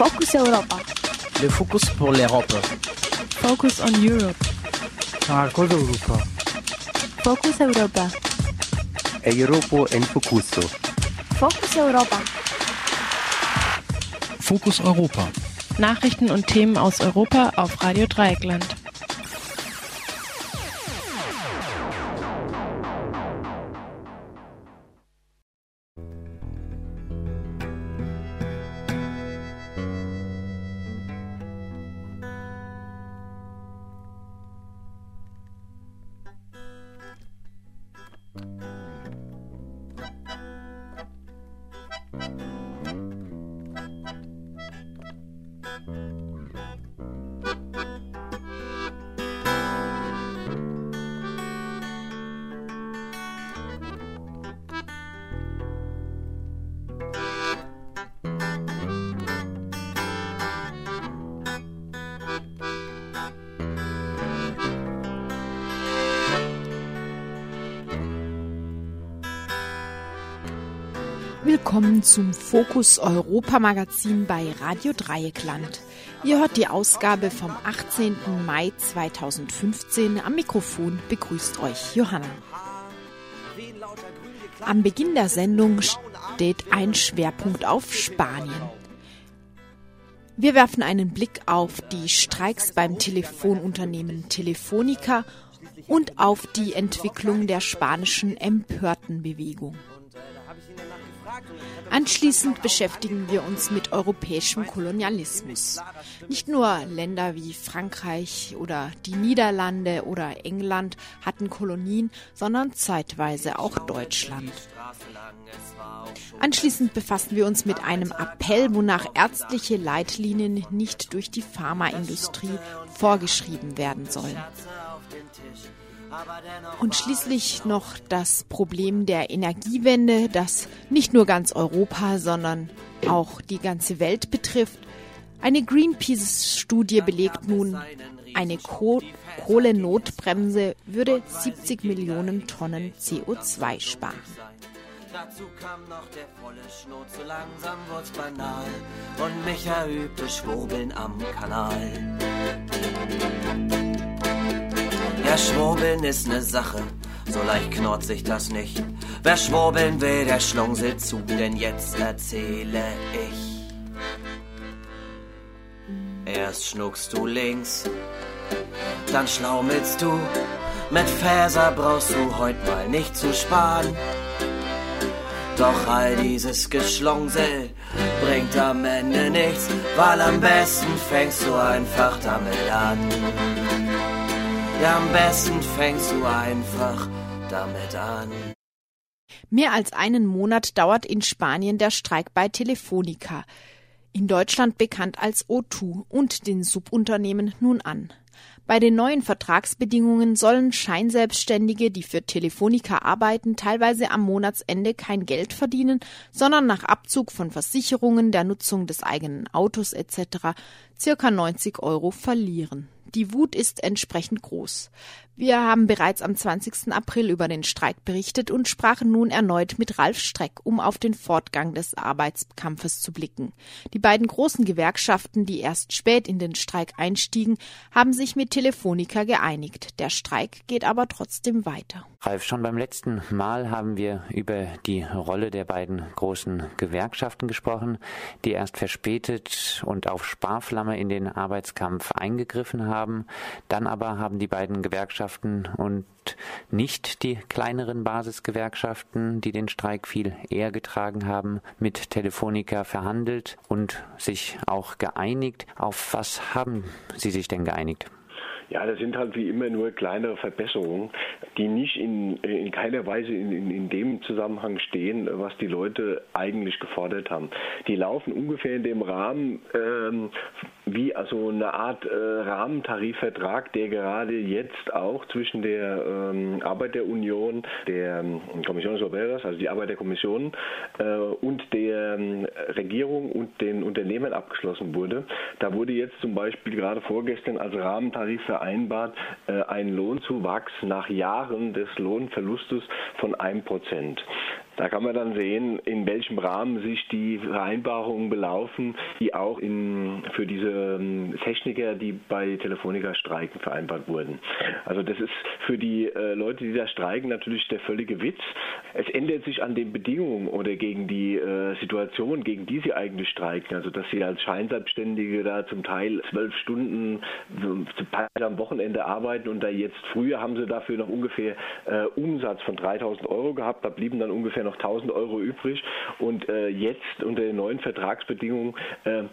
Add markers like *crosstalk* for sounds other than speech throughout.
Focus Europa. Le focus pour l'Europe. Focus on Europe. Marcos Europa. Focus Europa. Europo en Focuso. Focus Europa. Fokus Europa. Nachrichten und Themen aus Europa auf Radio Dreieckland. Willkommen zum Fokus Europa Magazin bei Radio Dreieckland. Ihr hört die Ausgabe vom 18. Mai 2015. Am Mikrofon begrüßt euch Johanna. Am Beginn der Sendung steht ein Schwerpunkt auf Spanien. Wir werfen einen Blick auf die Streiks beim Telefonunternehmen Telefonica und auf die Entwicklung der spanischen Empörtenbewegung. Anschließend beschäftigen wir uns mit europäischem Kolonialismus. Nicht nur Länder wie Frankreich oder die Niederlande oder England hatten Kolonien, sondern zeitweise auch Deutschland. Anschließend befassen wir uns mit einem Appell, wonach ärztliche Leitlinien nicht durch die Pharmaindustrie vorgeschrieben werden sollen. Und schließlich noch das Problem der Energiewende, das nicht nur ganz Europa, sondern auch die ganze Welt betrifft. Eine Greenpeace-Studie belegt nun, eine Koh Kohlenotbremse würde 70 Millionen Tonnen CO2 sparen. Dazu kam noch der volle Schnot, so langsam wurd's banal. Und Micha übte Schwurbeln am Kanal. Ja, Schwurbeln ist ne Sache, so leicht knurrt sich das nicht. Wer schwurbeln will, der schlungselt zu, denn jetzt erzähle ich. Erst schnuckst du links, dann schlaumelst du. Mit Fäser brauchst du heut mal nicht zu sparen. Doch all dieses Geschlungsel bringt am Ende nichts, weil am besten fängst du einfach damit an. Ja, am besten fängst du einfach damit an. Mehr als einen Monat dauert in Spanien der Streik bei Telefonica, in Deutschland bekannt als O2 und den Subunternehmen nun an. Bei den neuen Vertragsbedingungen sollen Scheinselbstständige, die für Telefonica arbeiten, teilweise am Monatsende kein Geld verdienen, sondern nach Abzug von Versicherungen, der Nutzung des eigenen Autos etc. circa 90 Euro verlieren. Die Wut ist entsprechend groß. Wir haben bereits am 20. April über den Streik berichtet und sprachen nun erneut mit Ralf Streck, um auf den Fortgang des Arbeitskampfes zu blicken. Die beiden großen Gewerkschaften, die erst spät in den Streik einstiegen, haben sich mit Telefonica geeinigt. Der Streik geht aber trotzdem weiter. Ralf, schon beim letzten Mal haben wir über die Rolle der beiden großen Gewerkschaften gesprochen, die erst verspätet und auf Sparflamme in den Arbeitskampf eingegriffen haben. Dann aber haben die beiden Gewerkschaften und nicht die kleineren Basisgewerkschaften, die den Streik viel eher getragen haben, mit Telefonica verhandelt und sich auch geeinigt. Auf was haben Sie sich denn geeinigt? Ja, das sind halt wie immer nur kleinere Verbesserungen, die nicht in, in keiner Weise in, in, in dem Zusammenhang stehen, was die Leute eigentlich gefordert haben. Die laufen ungefähr in dem Rahmen ähm, wie also eine Art äh, Rahmentarifvertrag, der gerade jetzt auch zwischen der ähm, Arbeiterunion, der ähm, Kommission Obreras, also die Arbeiterkommission äh, und der ähm, Regierung und den Unternehmen abgeschlossen wurde. Da wurde jetzt zum Beispiel gerade vorgestern als Rahmentarif vereinbart, äh, ein Lohnzuwachs nach Jahren des Lohnverlustes von einem Prozent. Da kann man dann sehen, in welchem Rahmen sich die Vereinbarungen belaufen, die auch in, für diese ähm, Techniker, die bei Telefonica streiken, vereinbart wurden. Also das ist für die äh, Leute, die da streiken, natürlich der völlige Witz. Es ändert sich an den Bedingungen oder gegen die äh, Situation, gegen die sie eigentlich streiken. Also dass sie als Scheinselbstständige da zum Teil zwölf Stunden am Wochenende arbeiten und da jetzt früher haben sie dafür noch ungefähr äh, Umsatz von 3000 Euro gehabt, da blieben dann ungefähr noch 1000 Euro übrig. Und äh, jetzt unter den neuen Vertragsbedingungen äh,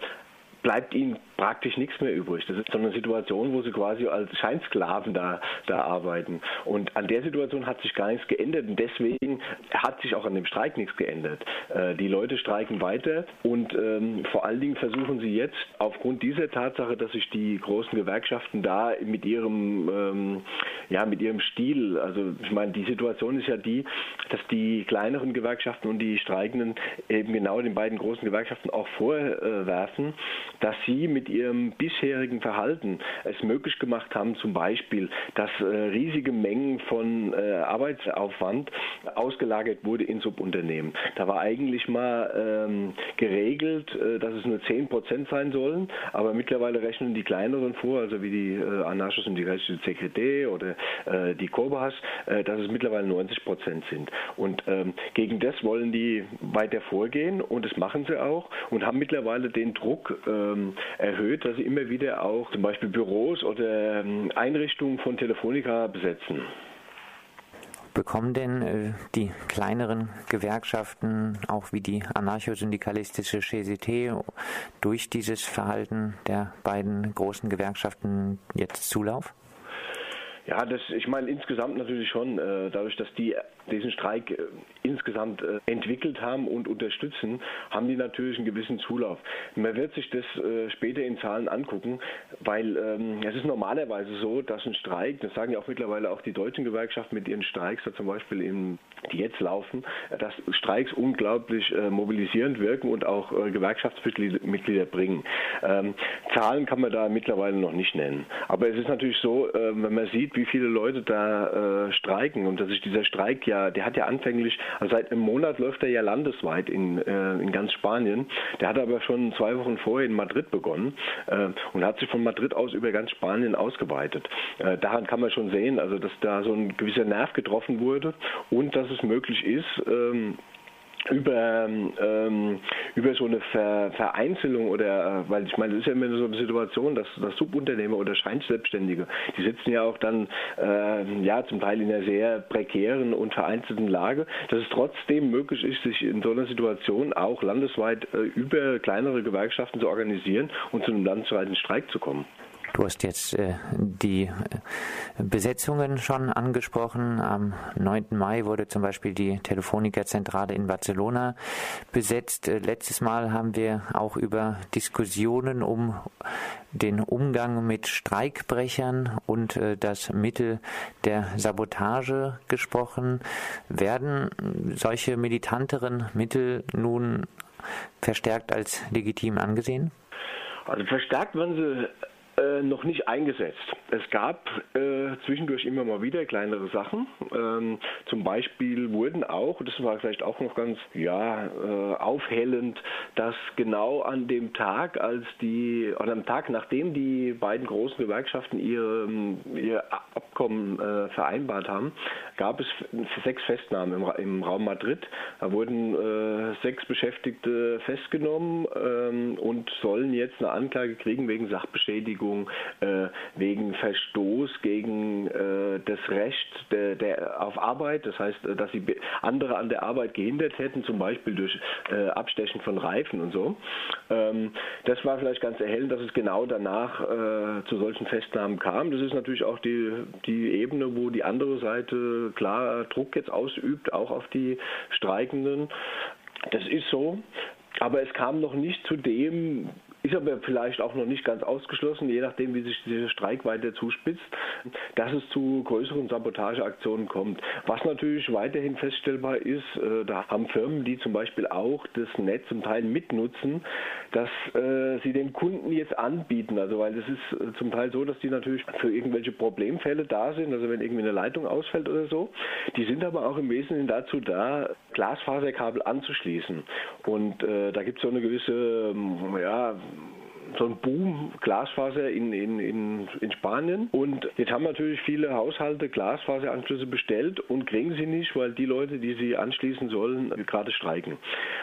bleibt ihnen praktisch nichts mehr übrig. Das ist so eine Situation, wo sie quasi als Scheinsklaven da, da arbeiten. Und an der Situation hat sich gar nichts geändert und deswegen hat sich auch an dem Streik nichts geändert. Äh, die Leute streiken weiter und ähm, vor allen Dingen versuchen sie jetzt aufgrund dieser Tatsache, dass sich die großen Gewerkschaften da mit ihrem, ähm, ja, mit ihrem Stil, also ich meine, die Situation ist ja die, dass die kleineren Gewerkschaften und die Streikenden eben genau den beiden großen Gewerkschaften auch vorwerfen, dass sie mit ihrem bisherigen Verhalten es möglich gemacht haben, zum Beispiel, dass äh, riesige Mengen von äh, Arbeitsaufwand ausgelagert wurde in Subunternehmen. Da war eigentlich mal ähm, geregelt, äh, dass es nur 10 Prozent sein sollen, aber mittlerweile rechnen die kleineren vor, also wie die äh, Anarchos und die Rechte CKD oder äh, die Kobas, äh, dass es mittlerweile 90 Prozent sind. Und ähm, gegen das wollen die weiter vorgehen und das machen sie auch und haben mittlerweile den Druck ähm, erhöht, dass sie immer wieder auch zum Beispiel Büros oder ähm, Einrichtungen von Telefonica besetzen. Bekommen denn äh, die kleineren Gewerkschaften, auch wie die anarchosyndikalistische CGT, durch dieses Verhalten der beiden großen Gewerkschaften jetzt Zulauf? Ja, das, ich meine insgesamt natürlich schon, äh, dadurch, dass die diesen Streik äh, insgesamt äh, entwickelt haben und unterstützen, haben die natürlich einen gewissen Zulauf. Man wird sich das äh, später in Zahlen angucken, weil ähm, es ist normalerweise so, dass ein Streik, das sagen ja auch mittlerweile auch die deutschen Gewerkschaften mit ihren Streiks, da zum Beispiel in, die jetzt laufen, dass Streiks unglaublich mobilisierend wirken und auch Gewerkschaftsmitglieder bringen. Ähm, Zahlen kann man da mittlerweile noch nicht nennen. Aber es ist natürlich so, wenn man sieht, wie viele Leute da streiken und dass sich dieser Streik ja der hat ja anfänglich, also seit einem Monat läuft er ja landesweit in, äh, in ganz Spanien. Der hat aber schon zwei Wochen vorher in Madrid begonnen äh, und hat sich von Madrid aus über ganz Spanien ausgeweitet. Äh, daran kann man schon sehen, also dass da so ein gewisser Nerv getroffen wurde und dass es möglich ist, ähm, über, ähm, über so eine Ver Vereinzelung oder, äh, weil ich meine, es ist ja immer so eine Situation, dass, dass Subunternehmer oder Scheinselbstständige, die sitzen ja auch dann, äh, ja, zum Teil in einer sehr prekären und vereinzelten Lage, dass es trotzdem möglich ist, sich in so einer Situation auch landesweit äh, über kleinere Gewerkschaften zu organisieren und zu einem landesweiten Streik zu kommen. Du hast jetzt äh, die äh, Besetzungen schon angesprochen. Am 9. Mai wurde zum Beispiel die Telefonica-Zentrale in Barcelona besetzt. Äh, letztes Mal haben wir auch über Diskussionen um den Umgang mit Streikbrechern und das Mittel der Sabotage gesprochen. Werden solche militanteren Mittel nun verstärkt als legitim angesehen? Also verstärkt werden sie äh, noch nicht eingesetzt. Es gab äh, zwischendurch immer mal wieder kleinere Sachen. Ähm, zum Beispiel wurden auch, das war vielleicht auch noch ganz ja, äh, aufhellend, dass genau an dem Tag, als die, oder am Tag, nachdem die beiden großen Gewerkschaften ihre, ihr Abkommen äh, vereinbart haben, gab es sechs Festnahmen im, im Raum Madrid. Da wurden äh, sechs Beschäftigte festgenommen ähm, und sollen jetzt eine Anklage kriegen wegen Sachbeschädigung Beschäftigung äh, wegen Verstoß gegen äh, das Recht der, der, auf Arbeit, das heißt, äh, dass sie andere an der Arbeit gehindert hätten, zum Beispiel durch äh, Abstechen von Reifen und so. Ähm, das war vielleicht ganz erhellend, dass es genau danach äh, zu solchen Festnahmen kam. Das ist natürlich auch die, die Ebene, wo die andere Seite klar Druck jetzt ausübt, auch auf die Streikenden. Das ist so. Aber es kam noch nicht zu dem, ist aber vielleicht auch noch nicht ganz ausgeschlossen, je nachdem, wie sich dieser Streik weiter zuspitzt, dass es zu größeren Sabotageaktionen kommt. Was natürlich weiterhin feststellbar ist, äh, da haben Firmen, die zum Beispiel auch das Netz zum Teil mitnutzen, dass äh, sie den Kunden jetzt anbieten. Also weil es ist äh, zum Teil so, dass die natürlich für irgendwelche Problemfälle da sind, also wenn irgendwie eine Leitung ausfällt oder so. Die sind aber auch im Wesentlichen dazu da, Glasfaserkabel anzuschließen. Und äh, da gibt es so eine gewisse, ähm, ja, so ein Boom Glasfaser in, in, in, in Spanien. Und jetzt haben natürlich viele Haushalte Glasfaseranschlüsse bestellt und kriegen sie nicht, weil die Leute, die sie anschließen sollen, gerade streiken.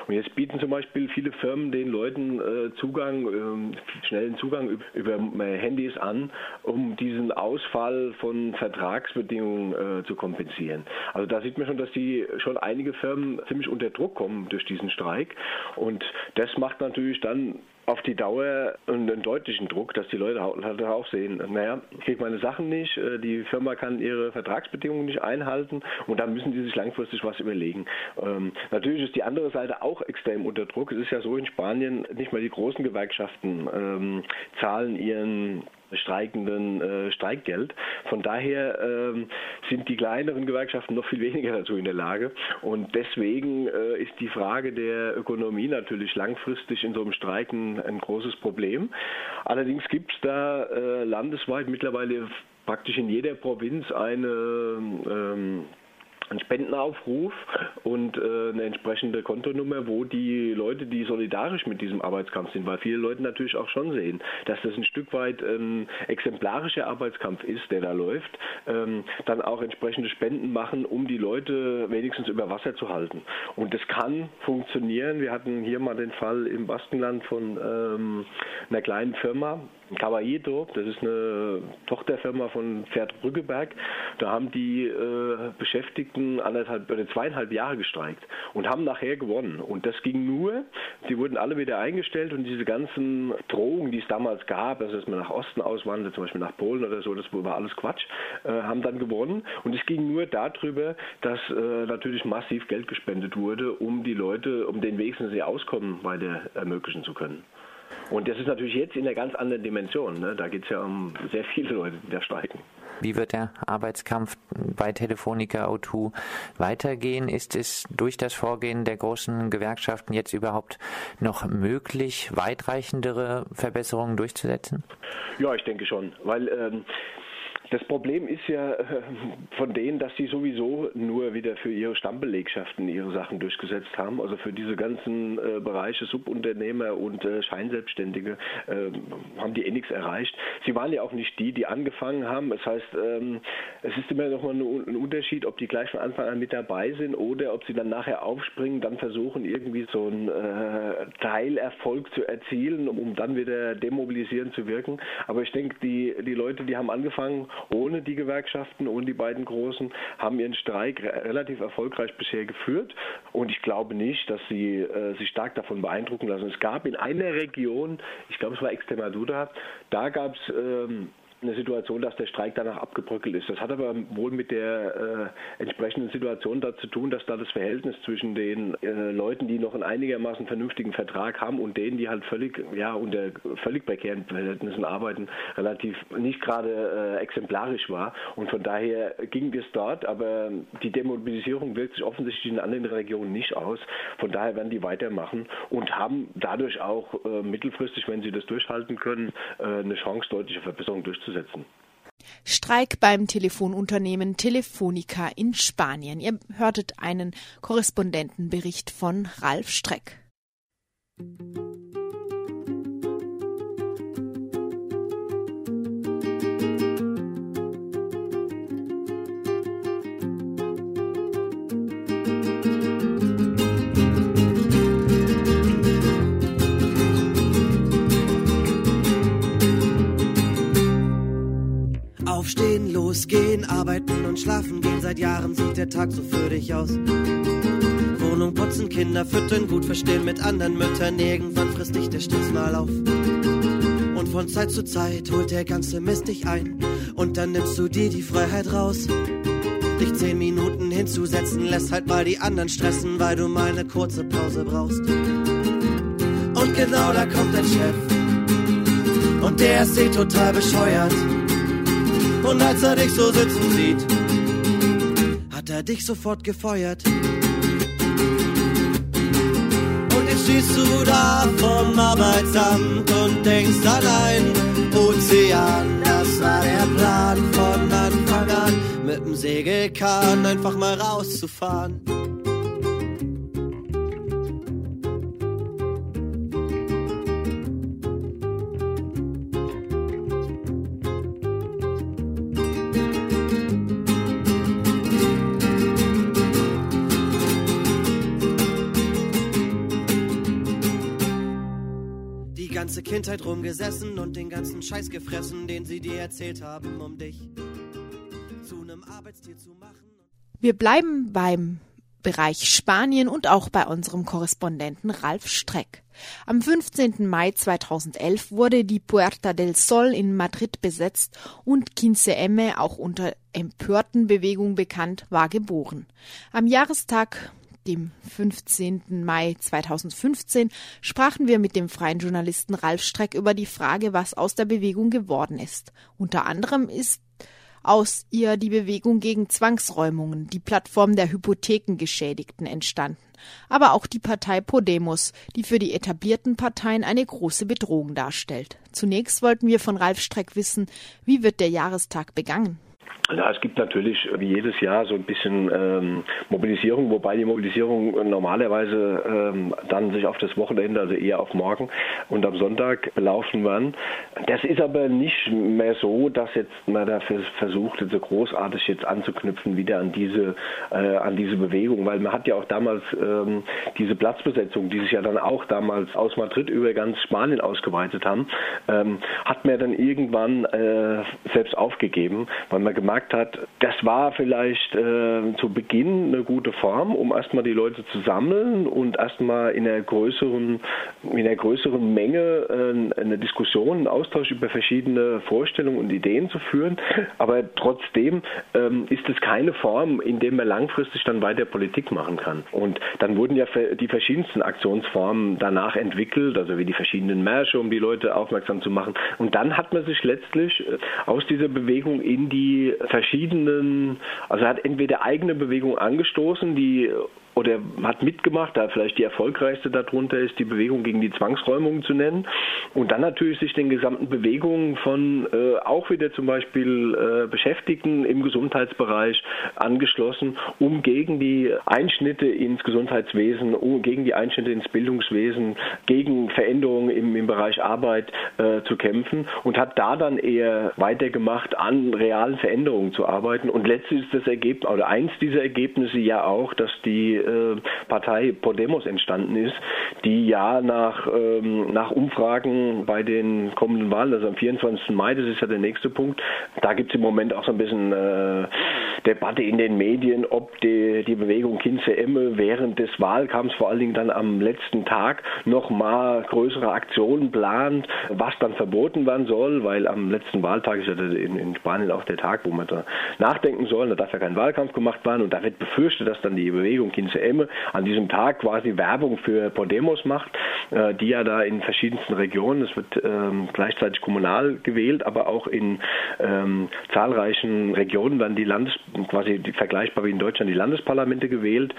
Und jetzt bieten zum Beispiel viele Firmen den Leuten äh, Zugang, äh, schnellen Zugang über, über äh, Handys an, um diesen Ausfall von Vertragsbedingungen äh, zu kompensieren. Also da sieht man schon, dass die schon einige Firmen ziemlich unter Druck kommen durch diesen Streik. Und das macht natürlich dann auf die Dauer einen deutlichen Druck, dass die Leute halt auch sehen, naja, ich kriege meine Sachen nicht, äh, die Firma kann ihre Vertragsbedingungen nicht einhalten und da müssen die sich langfristig was überlegen. Ähm, natürlich ist die andere Seite auch extrem unter Druck. Es ist ja so in Spanien, nicht mal die großen Gewerkschaften ähm, zahlen ihren Streikenden äh, Streikgeld. Von daher ähm, sind die kleineren Gewerkschaften noch viel weniger dazu in der Lage. Und deswegen äh, ist die Frage der Ökonomie natürlich langfristig in so einem Streiken ein großes Problem. Allerdings gibt es da äh, landesweit mittlerweile praktisch in jeder Provinz eine ähm, einen Spendenaufruf und äh, eine entsprechende Kontonummer, wo die Leute, die solidarisch mit diesem Arbeitskampf sind, weil viele Leute natürlich auch schon sehen, dass das ein Stück weit ein exemplarischer Arbeitskampf ist, der da läuft, ähm, dann auch entsprechende Spenden machen, um die Leute wenigstens über Wasser zu halten. Und das kann funktionieren. Wir hatten hier mal den Fall im Baskenland von ähm, einer kleinen Firma, Caballito, das ist eine Tochterfirma von Pferd Brüggeberg. Da haben die äh, Beschäftigten anderthalb oder zweieinhalb Jahre gestreikt und haben nachher gewonnen. Und das ging nur, sie wurden alle wieder eingestellt und diese ganzen Drohungen, die es damals gab, also dass man nach Osten auswandert, zum Beispiel nach Polen oder so, das war alles Quatsch, äh, haben dann gewonnen. Und es ging nur darüber, dass äh, natürlich massiv Geld gespendet wurde, um die Leute, um den wenigstens ihr Auskommen weiter ermöglichen zu können. Und das ist natürlich jetzt in einer ganz anderen Dimension. Ne? Da geht es ja um sehr viele Leute, die da streiken. Wie wird der Arbeitskampf bei Telefonica O2 weitergehen? Ist es durch das Vorgehen der großen Gewerkschaften jetzt überhaupt noch möglich, weitreichendere Verbesserungen durchzusetzen? Ja, ich denke schon, weil ähm, das Problem ist ja äh, von denen, dass sie sowieso nur wieder für ihre Stammbelegschaften ihre Sachen durchgesetzt haben. Also für diese ganzen äh, Bereiche Subunternehmer und äh, Scheinselbstständige äh, haben die eh nichts erreicht. Sie waren ja auch nicht die, die angefangen haben. Das heißt, ähm, es ist immer noch mal ein Unterschied, ob die gleich von Anfang an mit dabei sind oder ob sie dann nachher aufspringen, dann versuchen irgendwie so einen äh, Teilerfolg zu erzielen, um dann wieder demobilisierend zu wirken. Aber ich denke, die, die Leute, die haben angefangen, ohne die Gewerkschaften, ohne die beiden Großen, haben ihren Streik relativ erfolgreich bisher geführt. Und ich glaube nicht, dass sie äh, sich stark davon beeindrucken lassen. Es gab in einer Region, ich glaube es war Extremadura, da gab es ähm, eine Situation, dass der Streik danach abgebröckelt ist. Das hat aber wohl mit der äh, entsprechenden Situation da zu tun, dass da das Verhältnis zwischen den äh, Leuten, die noch einen einigermaßen vernünftigen Vertrag haben und denen, die halt völlig, ja, unter völlig prekären Verhältnissen arbeiten, relativ nicht gerade äh, exemplarisch war. Und von daher ging es dort, aber die Demobilisierung wirkt sich offensichtlich in anderen Regionen nicht aus. Von daher werden die weitermachen und haben dadurch auch äh, mittelfristig, wenn sie das durchhalten können, äh, eine Chance, deutliche Verbesserung durchzusetzen umzusetzen. Streik beim Telefonunternehmen Telefonica in Spanien. Ihr hörtet einen Korrespondentenbericht von Ralf Streck. Aufstehen, losgehen, arbeiten und schlafen gehen. Seit Jahren sieht der Tag so für dich aus. Wohnung putzen, Kinder füttern, gut verstehen mit anderen Müttern. Irgendwann frisst dich der Stress mal auf. Und von Zeit zu Zeit holt der ganze Mist dich ein. Und dann nimmst du dir die Freiheit raus. Dich zehn Minuten hinzusetzen, lässt halt mal die anderen stressen, weil du mal eine kurze Pause brauchst. Und genau da kommt dein Chef. Und der ist eh total bescheuert Und als er dich so sitzen sieht, hat er dich sofort gefeuert. Und jetzt stehst du da vom Arbeitsamt und denkst einen Ozean. Das war der Plan von Anfang an, mit dem Segelkahn einfach mal rauszufahren. Ganze Kindheit rumgesessen und den ganzen Scheiß gefressen, den sie dir erzählt haben, um dich zu einem Arbeitstier zu machen. Wir bleiben beim Bereich Spanien und auch bei unserem Korrespondenten Ralf Streck. Am 15. Mai 2011 wurde die Puerta del Sol in Madrid besetzt und Quince M, auch unter Empörtenbewegung bekannt, war geboren. Am Jahrestag dem 15. Mai 2015, sprachen wir mit dem freien Journalisten Ralf Streck über die Frage, was aus der Bewegung geworden ist. Unter anderem ist aus ihr die Bewegung gegen Zwangsräumungen, die Plattform der Hypothekengeschädigten entstanden, aber auch die Partei Podemos, die für die etablierten Parteien eine große Bedrohung darstellt. Zunächst wollten wir von Ralf Streck wissen, wie wird der Jahrestag begangen? Ja, es gibt natürlich wie jedes Jahr so ein bisschen ähm, Mobilisierung, wobei die Mobilisierung normalerweise ähm, dann sich auf das Wochenende, also eher auf morgen und am Sonntag belaufen werden. Das ist aber nicht mehr so, dass jetzt man dafür versucht, so großartig jetzt anzuknüpfen wieder an diese äh, an diese Bewegung, weil man hat ja auch damals ähm, diese Platzbesetzung, die sich ja dann auch damals aus Madrid über ganz Spanien ausgeweitet haben, ähm, hat man dann irgendwann äh, selbst aufgegeben, weil man gemeint gemerkt hat, das war vielleicht äh, zu Beginn eine gute Form, um erstmal die Leute zu sammeln und erstmal in einer größeren, in einer größeren Menge äh, eine Diskussion, einen Austausch über verschiedene Vorstellungen und Ideen zu führen. Aber trotzdem ähm, ist es keine Form, in der man langfristig dann weiter Politik machen kann. Und dann wurden ja die verschiedensten Aktionsformen danach entwickelt, also wie die verschiedenen Märsche, um die Leute aufmerksam zu machen. Und dann hat man sich letztlich äh, aus dieser Bewegung in die verschiedenen, also hat entweder eigene Bewegungen angestoßen, die oder hat mitgemacht, da vielleicht die erfolgreichste darunter ist, die Bewegung gegen die Zwangsräumung zu nennen. Und dann natürlich sich den gesamten Bewegungen von äh, auch wieder zum Beispiel äh, Beschäftigten im Gesundheitsbereich angeschlossen, um gegen die Einschnitte ins Gesundheitswesen, um gegen die Einschnitte ins Bildungswesen, gegen Veränderungen im, im Bereich Arbeit äh, zu kämpfen und hat da dann eher weitergemacht, an realen Veränderungen zu arbeiten. Und letztlich ist das Ergebnis, oder eins dieser Ergebnisse ja auch, dass die äh, Partei Podemos entstanden ist, die ja nach, ähm, nach Umfragen bei den kommenden Wahlen, also am 24. Mai, das ist ja der nächste Punkt, da gibt es im Moment auch so ein bisschen äh, Debatte in den Medien, ob die, die Bewegung Kinze Emme während des Wahlkampfs, vor allen Dingen dann am letzten Tag, nochmal größere Aktionen plant, was dann verboten werden soll, weil am letzten Wahltag ist ja in, in Spanien auch der Tag, wo man da nachdenken soll, da darf ja kein Wahlkampf gemacht werden und da wird befürchtet, dass dann die Bewegung Kinze ICM an diesem Tag quasi Werbung für Podemos macht, äh, die ja da in verschiedensten Regionen, es wird ähm, gleichzeitig kommunal gewählt, aber auch in ähm, zahlreichen Regionen werden die Landes, quasi die, vergleichbar wie in Deutschland die Landesparlamente gewählt.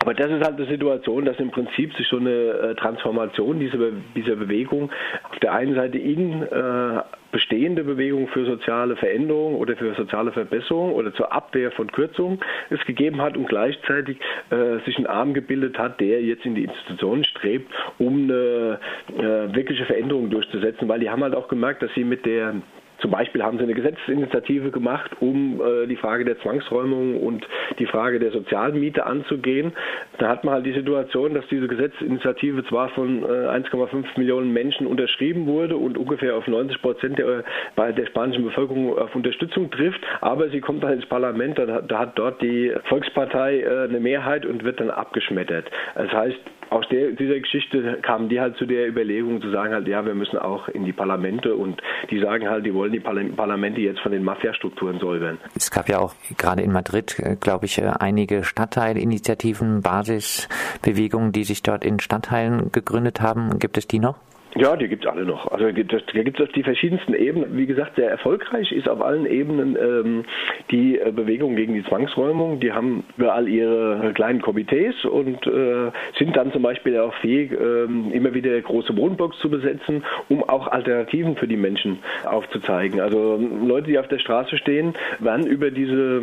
Aber das ist halt eine Situation, dass im Prinzip sich so eine äh, Transformation dieser, dieser Bewegung auf der einen Seite in äh, bestehende Bewegung für soziale Veränderung oder für soziale Verbesserung oder zur Abwehr von Kürzungen es gegeben hat und gleichzeitig äh, sich ein Arm gebildet hat, der jetzt in die Institutionen strebt, um eine äh, wirkliche Veränderung durchzusetzen, weil die haben halt auch gemerkt, dass sie mit der zum Beispiel haben sie eine Gesetzesinitiative gemacht, um äh, die Frage der Zwangsräumung und die Frage der Sozialmiete anzugehen. Da hat man halt die Situation, dass diese Gesetzesinitiative zwar von äh, 1,5 Millionen Menschen unterschrieben wurde und ungefähr auf 90 Prozent der, bei der spanischen Bevölkerung auf Unterstützung trifft, aber sie kommt dann ins Parlament, da, da hat dort die Volkspartei äh, eine Mehrheit und wird dann abgeschmettert. Das heißt, aus der, dieser Geschichte kamen die halt zu der Überlegung zu sagen halt, ja, wir müssen auch in die Parlamente und die sagen halt, die wollen die Parlamente jetzt von den Mafiastrukturen säubern. Es gab ja auch gerade in Madrid, äh, glaube ich, äh, einige Stadtteilinitiativen, Basisbewegungen, die sich dort in Stadtteilen gegründet haben. Gibt es die noch? Ja, die gibt es alle noch. Also da gibt es auf die verschiedensten Ebenen. Wie gesagt, sehr erfolgreich ist auf allen Ebenen ähm, die äh, Bewegung gegen die Zwangsräumung. Die haben überall ihre kleinen Komitees und äh, sind dann zum Beispiel auch fähig, äh, immer wieder große Wohnblocks zu besetzen, um auch Alternativen für die Menschen aufzuzeigen. Also Leute, die auf der Straße stehen, werden über diese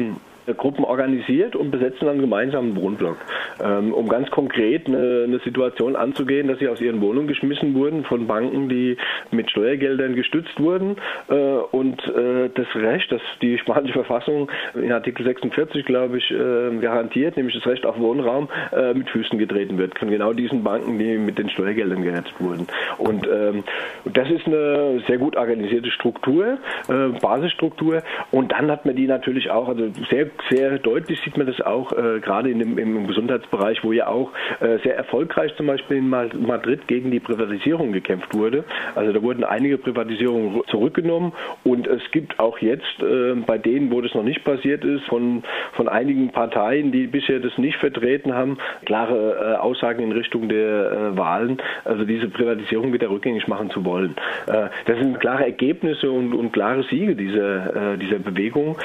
Gruppen organisiert und besetzen dann gemeinsam einen Wohnblock, ähm, um ganz konkret eine, eine, Situation anzugehen, dass sie aus ihren Wohnungen geschmissen wurden von Banken, die mit Steuergeldern gestützt wurden äh, und äh, das Recht, das die spanische Verfassung in Artikel 46, glaube ich, äh, garantiert, nämlich das Recht auf Wohnraum, äh, mit Füßen getreten wird von genau diesen Banken, die mit den Steuergeldern gerettet wurden. Und ähm, das ist eine sehr gut organisierte Struktur, äh, Basisstruktur und dann hat man die natürlich auch, also sehr sehr deutlich sieht man das auch äh, gerade in dem, im Gesundheitsbereich, wo ja auch äh, sehr erfolgreich zum Beispiel in Madrid gegen die Privatisierung gekämpft wurde. Also da wurden einige Privatisierungen zurückgenommen und es gibt auch jetzt äh, bei denen, wo das noch nicht passiert ist, von, von einigen Parteien, die bisher das nicht vertreten haben, klare äh, Aussagen in Richtung der äh, Wahlen, also diese Privatisierung wieder rückgängig machen zu wollen. Äh, das sind klare Ergebnisse und, und klare Siege dieser, dieser Bewegung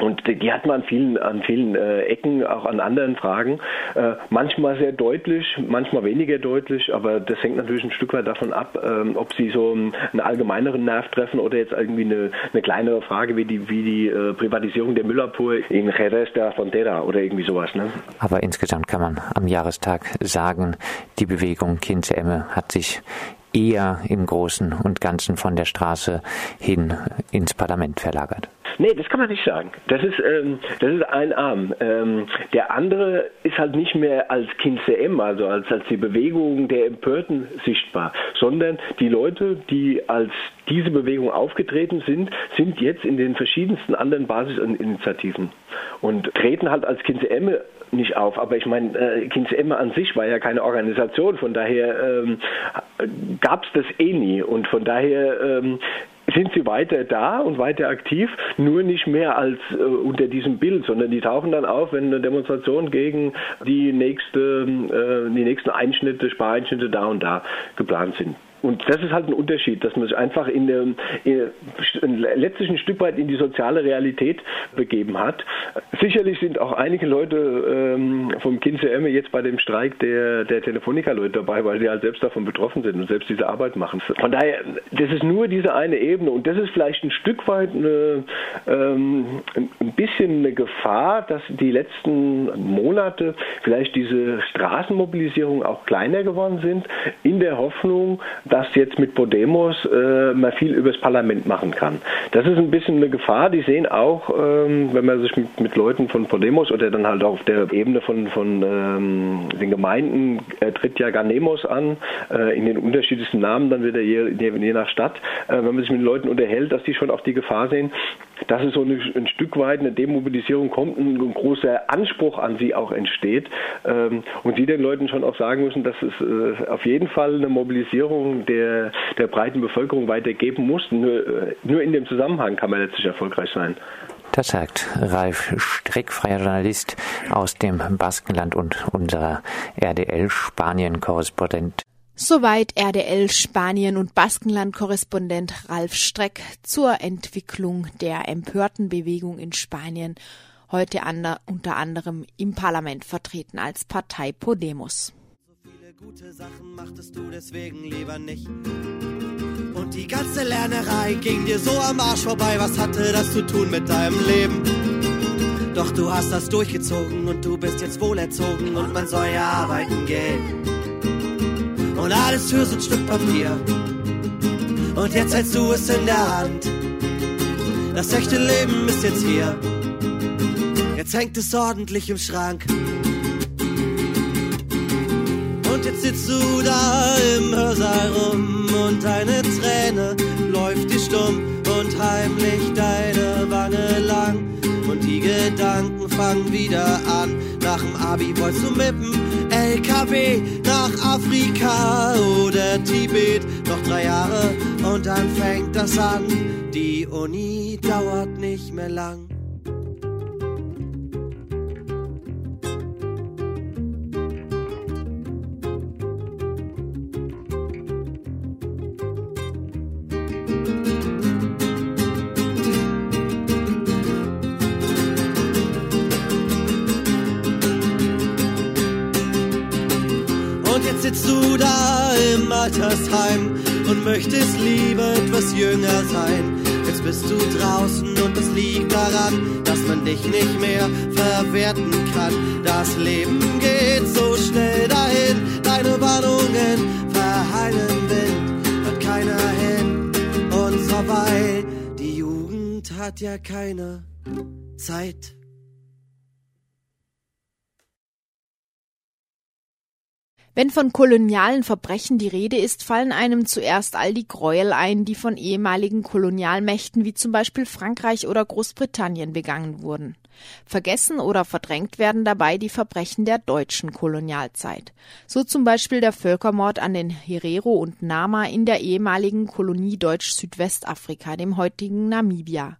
und die hat man viel vielen, an vielen äh, Ecken, auch an anderen Fragen. Äh, manchmal sehr deutlich, manchmal weniger deutlich, aber das hängt natürlich ein Stück weit davon ab, ähm, ob sie so einen, einen, allgemeineren Nerv treffen oder jetzt irgendwie eine, eine kleinere Frage wie die, wie die äh, Privatisierung der Müllabfuhr in Jerez de la Frontera oder irgendwie sowas. Ne? Aber insgesamt kann man am Jahrestag sagen, die Bewegung Kinze Emme hat sich eher im Großen und Ganzen von der Straße hin ins Parlament verlagert. Nee, das kann man nicht sagen. Das ist, ähm, das ist ein Arm. Ähm, der andere ist halt nicht mehr als Kind CM, also als, als die Bewegung der Empörten sichtbar, sondern die Leute, die als diese Bewegung aufgetreten sind, sind jetzt in den verschiedensten anderen Basisinitiativen und treten halt als Kind CM nicht auf. Aber ich meine, äh, Kinz Emma an sich war ja keine Organisation, von daher ähm, gab es das eh nie. Und von daher ähm, sind sie weiter da und weiter aktiv, nur nicht mehr als äh, unter diesem Bild, sondern die tauchen dann auf, wenn eine Demonstration gegen die nächste, äh, die nächsten Einschnitte, Spareinschnitte da und da geplant sind. Und das ist halt ein Unterschied, dass man sich einfach in, der, in letztlich ein Stück weit in die soziale Realität begeben hat. Sicherlich sind auch einige Leute ähm, vom Kinze Emme jetzt bei dem Streik der, der Telefonica-Leute dabei, weil sie halt selbst davon betroffen sind und selbst diese Arbeit machen. Von daher, das ist nur diese eine Ebene und das ist vielleicht ein Stück weit eine, ähm, ein bisschen eine Gefahr, dass die letzten Monate vielleicht diese Straßenmobilisierung auch kleiner geworden sind, in der Hoffnung, dass jetzt mit Podemos äh, man viel übers Parlament machen kann. Das ist ein bisschen eine Gefahr. Die sehen auch, ähm, wenn man sich mit, mit Leuten von Podemos oder dann halt auf der Ebene von, von ähm, den Gemeinden äh, tritt ja Ganemos an, äh, in den unterschiedlichsten Namen dann wieder je, je nach Stadt. Äh, wenn man sich mit Leuten unterhält, dass die schon auch die Gefahr sehen, dass es so eine, ein Stück weit eine Demobilisierung kommt, ein, ein großer Anspruch an sie auch entsteht ähm, und sie den Leuten schon auch sagen müssen, dass es äh, auf jeden Fall eine Mobilisierung der, der breiten Bevölkerung weitergeben muss. Nur, äh, nur in dem Zusammenhang kann man letztlich erfolgreich sein. Das sagt Ralf Streck, freier Journalist aus dem Baskenland und unserer RDL-Spanien-Korrespondent. Soweit RDL Spanien und Baskenland-Korrespondent Ralf Streck zur Entwicklung der empörten Bewegung in Spanien, heute unter anderem im Parlament vertreten als Partei Podemos. Gute Sachen machtest du deswegen lieber nicht. Und die ganze Lernerei ging dir so am Arsch vorbei, was hatte das zu tun mit deinem Leben? Doch du hast das durchgezogen und du bist jetzt wohlerzogen und man soll ja arbeiten gehen und alles für so ein Stück Papier. Und jetzt hältst du es in der Hand. Das echte Leben ist jetzt hier. Jetzt hängt es ordentlich im Schrank. Und jetzt sitzt du da im Hörsaal rum und deine Träne läuft dir stumm und heimlich deine Wange lang. Und die Gedanken fangen wieder an. Nach dem Abi wolltest du mit dem LKW nach Afrika oder Tibet. Noch drei Jahre und dann fängt das an. Die Uni dauert nicht mehr lang. Altersheim und möchtest lieber etwas jünger sein. Jetzt bist du draußen und es liegt daran, dass man dich nicht mehr verwerten kann. Das Leben geht so schnell dahin, deine Warnungen verheilen Wind, hört keiner hin und vorbei. Die Jugend hat ja keine Zeit. Wenn von kolonialen Verbrechen die Rede ist, fallen einem zuerst all die Gräuel ein, die von ehemaligen Kolonialmächten wie zum Beispiel Frankreich oder Großbritannien begangen wurden. Vergessen oder verdrängt werden dabei die Verbrechen der deutschen Kolonialzeit. So zum Beispiel der Völkermord an den Herero und Nama in der ehemaligen Kolonie Deutsch-Südwestafrika, dem heutigen Namibia.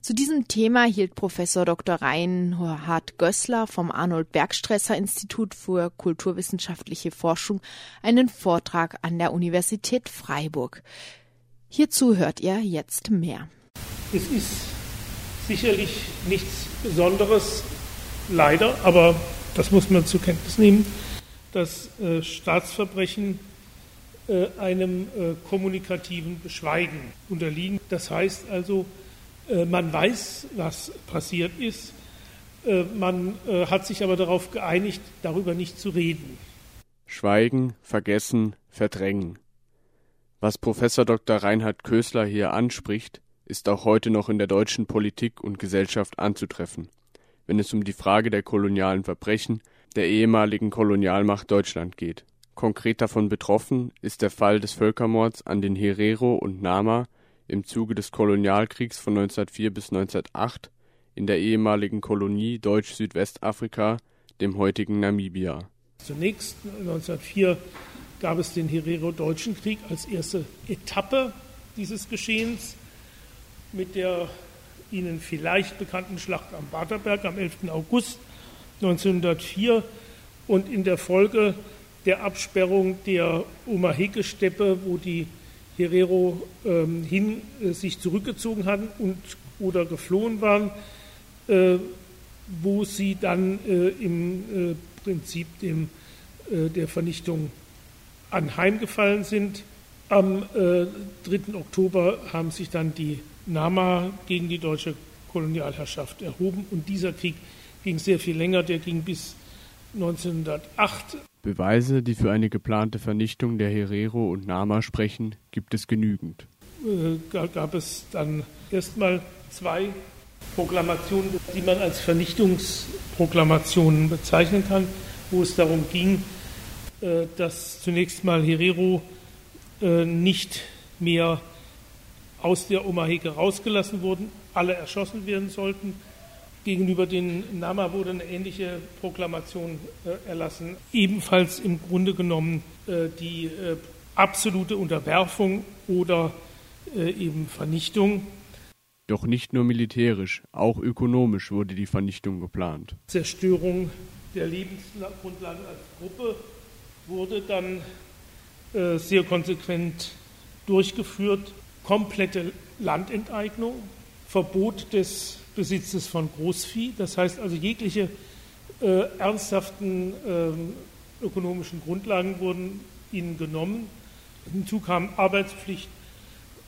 Zu diesem Thema hielt Professor Dr. Reinhard Gößler vom Arnold Bergstresser Institut für kulturwissenschaftliche Forschung einen Vortrag an der Universität Freiburg. Hierzu hört ihr jetzt mehr. Es ist sicherlich nichts Besonderes, leider, aber das muss man zur Kenntnis nehmen, dass äh, Staatsverbrechen äh, einem äh, kommunikativen Beschweigen unterliegen. Das heißt also, man weiß, was passiert ist. Äh, man äh, hat sich aber darauf geeinigt, darüber nicht zu reden. Schweigen, vergessen, verdrängen. Was Professor Dr. Reinhard Kösler hier anspricht, ist auch heute noch in der deutschen Politik und Gesellschaft anzutreffen, wenn es um die Frage der kolonialen Verbrechen der ehemaligen Kolonialmacht Deutschland geht. Konkret davon betroffen ist der Fall des Völkermords an den Herero und Nama im Zuge des Kolonialkriegs von 1904 bis 1908 in der ehemaligen Kolonie Deutsch-Südwestafrika, dem heutigen Namibia. Zunächst 1904 gab es den Herero-Deutschen Krieg als erste Etappe dieses Geschehens mit der Ihnen vielleicht bekannten Schlacht am Waterberg am 11. August 1904 und in der Folge der Absperrung der Omaheke-Steppe, wo die Herero ähm, hin äh, sich zurückgezogen hatten und oder geflohen waren, äh, wo sie dann äh, im äh, Prinzip dem, äh, der Vernichtung anheimgefallen sind. Am 3. Äh, Oktober haben sich dann die Nama gegen die deutsche Kolonialherrschaft erhoben und dieser Krieg ging sehr viel länger, der ging bis 1908. Beweise, die für eine geplante Vernichtung der Herero und Nama sprechen, gibt es genügend. Äh, da gab es dann erstmal zwei Proklamationen, die man als Vernichtungsproklamationen bezeichnen kann, wo es darum ging, äh, dass zunächst mal Herero äh, nicht mehr aus der Omaheke rausgelassen wurden, alle erschossen werden sollten Gegenüber den Nama wurde eine ähnliche Proklamation äh, erlassen, ebenfalls im Grunde genommen äh, die äh, absolute Unterwerfung oder äh, eben Vernichtung. Doch nicht nur militärisch, auch ökonomisch wurde die Vernichtung geplant. Zerstörung der Lebensgrundlagen als Gruppe wurde dann äh, sehr konsequent durchgeführt. Komplette Landenteignung, Verbot des Besitzes von Großvieh. Das heißt also, jegliche äh, ernsthaften äh, ökonomischen Grundlagen wurden ihnen genommen. Hinzu kam Arbeitspflicht,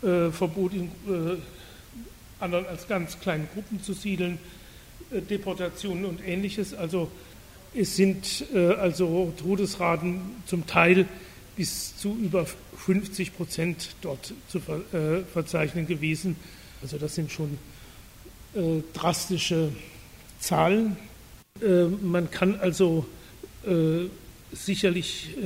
äh, Verbot, in äh, anderen als ganz kleinen Gruppen zu siedeln, äh, Deportationen und ähnliches. Also es sind äh, also Todesraten zum Teil bis zu über 50 Prozent dort zu ver verzeichnen gewesen. Also das sind schon äh, drastische Zahlen. Äh, man kann also äh, sicherlich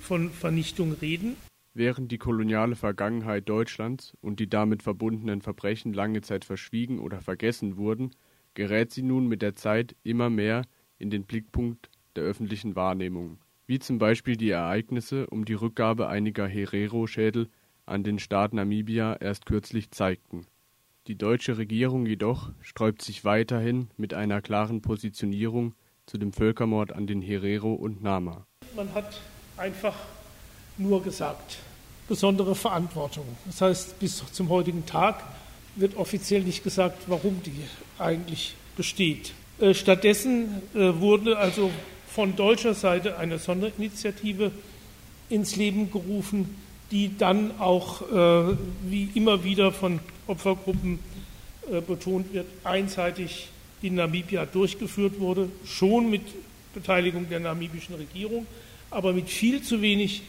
von Vernichtung reden. Während die koloniale Vergangenheit Deutschlands und die damit verbundenen Verbrechen lange Zeit verschwiegen oder vergessen wurden, gerät sie nun mit der Zeit immer mehr in den Blickpunkt der öffentlichen Wahrnehmung, wie zum Beispiel die Ereignisse um die Rückgabe einiger Herero-Schädel an den Staat Namibia erst kürzlich zeigten. Die deutsche Regierung jedoch sträubt sich weiterhin mit einer klaren Positionierung zu dem Völkermord an den Herero und Nama. Man hat einfach nur gesagt, besondere Verantwortung. Das heißt, bis zum heutigen Tag wird offiziell nicht gesagt, warum die eigentlich besteht. Äh, stattdessen äh, wurde also von deutscher Seite eine Sonderinitiative ins Leben gerufen, die dann auch, äh, wie immer wieder von Opfergruppen äh, betont wird, einseitig in Namibia durchgeführt wurde, schon mit Beteiligung der namibischen Regierung, aber mit viel zu wenig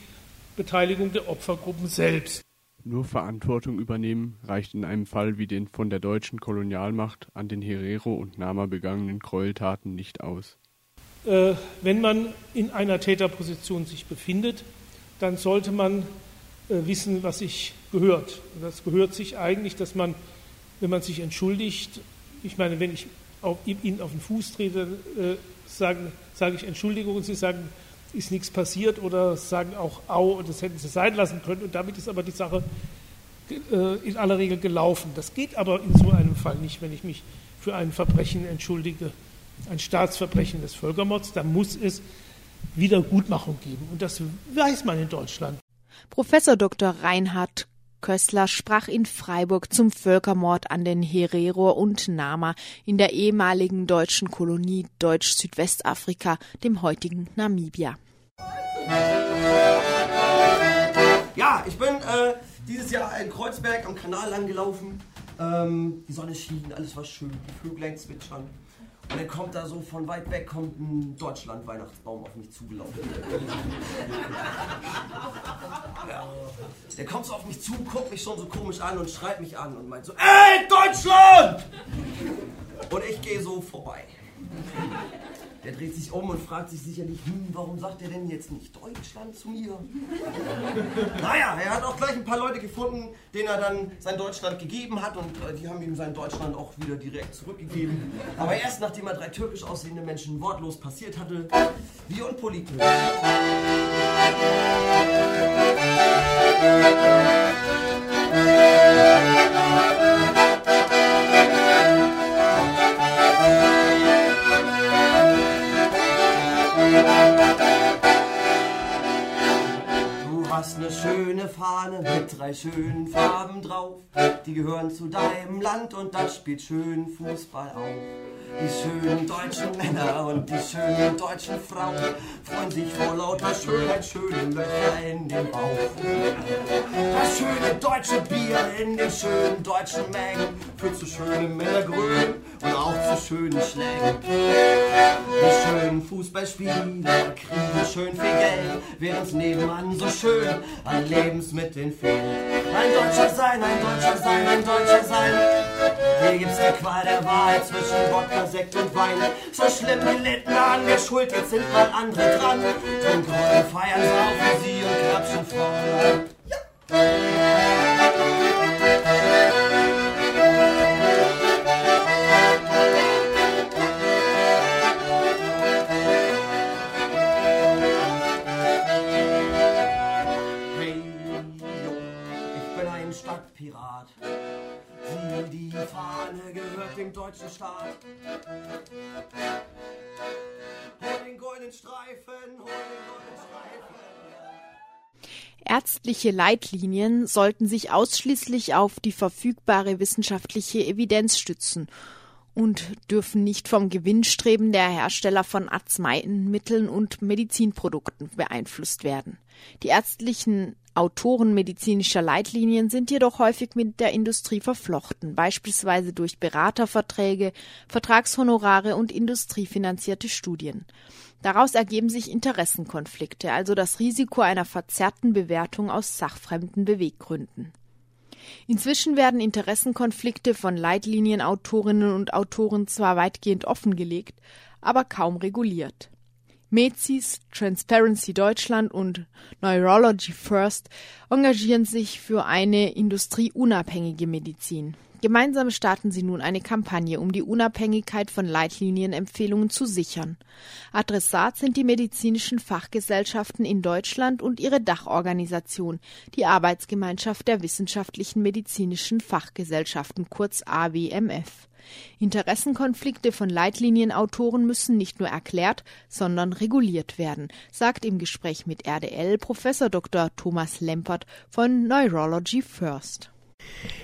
Beteiligung der Opfergruppen selbst. Nur Verantwortung übernehmen reicht in einem Fall wie den von der deutschen Kolonialmacht an den Herero und Nama begangenen Gräueltaten nicht aus. Äh, wenn man in einer Täterposition sich befindet, dann sollte man wissen, was sich gehört. Und das gehört sich eigentlich, dass man, wenn man sich entschuldigt, ich meine, wenn ich auf, Ihnen auf den Fuß trete, äh, sage, sage ich Entschuldigung und Sie sagen, ist nichts passiert oder sagen auch Au, das hätten Sie sein lassen können und damit ist aber die Sache äh, in aller Regel gelaufen. Das geht aber in so einem Fall nicht, wenn ich mich für ein Verbrechen entschuldige, ein Staatsverbrechen des Völkermords, da muss es Wiedergutmachung geben und das weiß man in Deutschland. Professor Dr. Reinhard Kössler sprach in Freiburg zum Völkermord an den Herero und Nama in der ehemaligen deutschen Kolonie Deutsch-Südwestafrika, dem heutigen Namibia. Ja, ich bin äh, dieses Jahr in Kreuzberg am Kanal lang gelaufen. Ähm, die Sonne schien, alles war schön, die Vöglein zwitschern. Und dann kommt da so von weit weg kommt ein Deutschland-Weihnachtsbaum auf mich zugelaufen. Ja. *laughs* Der kommt so auf mich zu, guckt mich schon so komisch an und schreit mich an und meint so, ey, Deutschland! Und ich gehe so vorbei. Der dreht sich um und fragt sich sicherlich, hm, warum sagt er denn jetzt nicht Deutschland zu mir? *laughs* naja, er hat auch gleich ein paar Leute gefunden, denen er dann sein Deutschland gegeben hat und äh, die haben ihm sein Deutschland auch wieder direkt zurückgegeben. Aber erst nachdem er drei türkisch aussehende Menschen wortlos passiert hatte, wie unpolitisch. hast ne schöne Fahne mit drei schönen Farben drauf. Die gehören zu deinem Land und das spielt schön Fußball auf. Die schönen deutschen Männer und die schönen deutschen Frauen freuen sich vor lauter Schönheit schöne Löcher in den Bauch. Das schöne deutsche Bier in den schönen deutschen Mengen führt zu schönen Männergrün und auch zu schönen Schlägen. Die schönen Fußballspieler kriegen schön viel Geld, während's nebenan so schön an Lebensmitteln fehlt. Ein Deutscher sein, ein Deutscher sein, ein Deutscher sein. Hier gibt's die Qual der Wahl zwischen Wodka, Sekt und Wein. So schlimm gelitten an der Schuld, jetzt sind mal andere dran. Zum Gründen feiern, saufen sie und krapschen vorne. Dem deutschen Staat. Hol den goldenen Streifen, hol den goldenen Streifen. Ärztliche Leitlinien sollten sich ausschließlich auf die verfügbare wissenschaftliche Evidenz stützen und dürfen nicht vom Gewinnstreben der Hersteller von Arzneimitteln und Medizinprodukten beeinflusst werden. Die ärztlichen Autoren medizinischer Leitlinien sind jedoch häufig mit der Industrie verflochten, beispielsweise durch Beraterverträge, Vertragshonorare und industriefinanzierte Studien. Daraus ergeben sich Interessenkonflikte, also das Risiko einer verzerrten Bewertung aus sachfremden Beweggründen. Inzwischen werden Interessenkonflikte von Leitlinienautorinnen und Autoren zwar weitgehend offengelegt, aber kaum reguliert. Mezis, Transparency Deutschland und Neurology First engagieren sich für eine industrieunabhängige Medizin. Gemeinsam starten sie nun eine Kampagne, um die Unabhängigkeit von Leitlinienempfehlungen zu sichern. Adressat sind die medizinischen Fachgesellschaften in Deutschland und ihre Dachorganisation, die Arbeitsgemeinschaft der wissenschaftlichen medizinischen Fachgesellschaften kurz AWMF. Interessenkonflikte von Leitlinienautoren müssen nicht nur erklärt, sondern reguliert werden, sagt im Gespräch mit RDL Professor Dr. Thomas Lempert von Neurology First.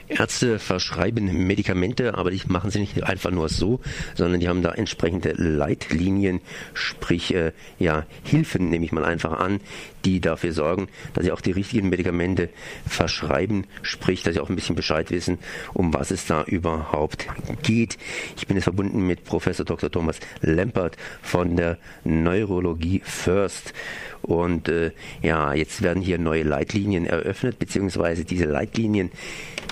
Ärzte verschreiben Medikamente, aber die machen sie nicht einfach nur so, sondern die haben da entsprechende Leitlinien, sprich äh, ja Hilfen, nehme ich mal einfach an, die dafür sorgen, dass sie auch die richtigen Medikamente verschreiben, sprich, dass sie auch ein bisschen Bescheid wissen, um was es da überhaupt geht. Ich bin jetzt verbunden mit Professor Dr. Thomas Lempert von der Neurologie First. Und äh, ja, jetzt werden hier neue Leitlinien eröffnet, beziehungsweise diese Leitlinien,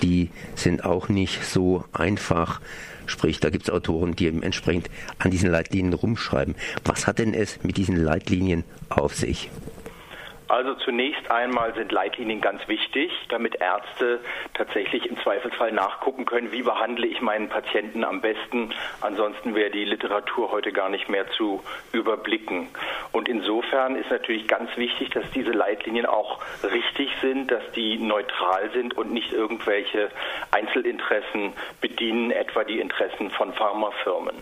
die sind auch nicht so einfach. Sprich, da gibt es Autoren, die entsprechend an diesen Leitlinien rumschreiben. Was hat denn es mit diesen Leitlinien auf sich? Also zunächst einmal sind Leitlinien ganz wichtig, damit Ärzte tatsächlich im Zweifelsfall nachgucken können, wie behandle ich meinen Patienten am besten. Ansonsten wäre die Literatur heute gar nicht mehr zu überblicken. Und insofern ist natürlich ganz wichtig, dass diese Leitlinien auch richtig sind, dass die neutral sind und nicht irgendwelche Einzelinteressen bedienen, etwa die Interessen von Pharmafirmen.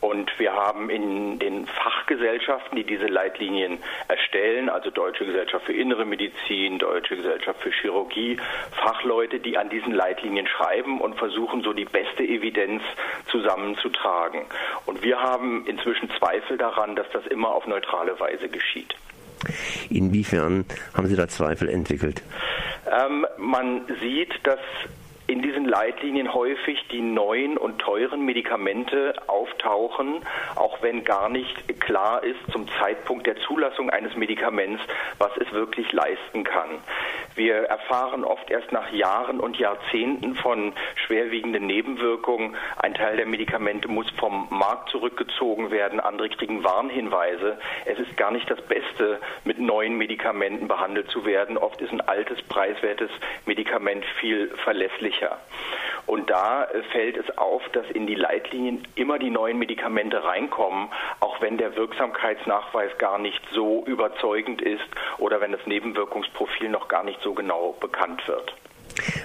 Und wir haben in den Fachgesellschaften, die diese Leitlinien erstellen, also Deutsche Gesellschaft für Innere Medizin, Deutsche Gesellschaft für Chirurgie, Fachleute, die an diesen Leitlinien schreiben und versuchen, so die beste Evidenz zusammenzutragen. Und wir haben inzwischen Zweifel daran, dass das immer auf neutrale Weise geschieht. Inwiefern haben Sie da Zweifel entwickelt? Ähm, man sieht, dass in diesen Leitlinien häufig die neuen und teuren Medikamente auftauchen, auch wenn gar nicht klar ist zum Zeitpunkt der Zulassung eines Medikaments, was es wirklich leisten kann. Wir erfahren oft erst nach Jahren und Jahrzehnten von schwerwiegenden Nebenwirkungen. Ein Teil der Medikamente muss vom Markt zurückgezogen werden, andere kriegen Warnhinweise. Es ist gar nicht das Beste, mit neuen Medikamenten behandelt zu werden. Oft ist ein altes, preiswertes Medikament viel verlässlicher sicher. Und da äh, fällt es auf, dass in die Leitlinien immer die neuen Medikamente reinkommen, auch wenn der Wirksamkeitsnachweis gar nicht so überzeugend ist oder wenn das Nebenwirkungsprofil noch gar nicht so genau bekannt wird.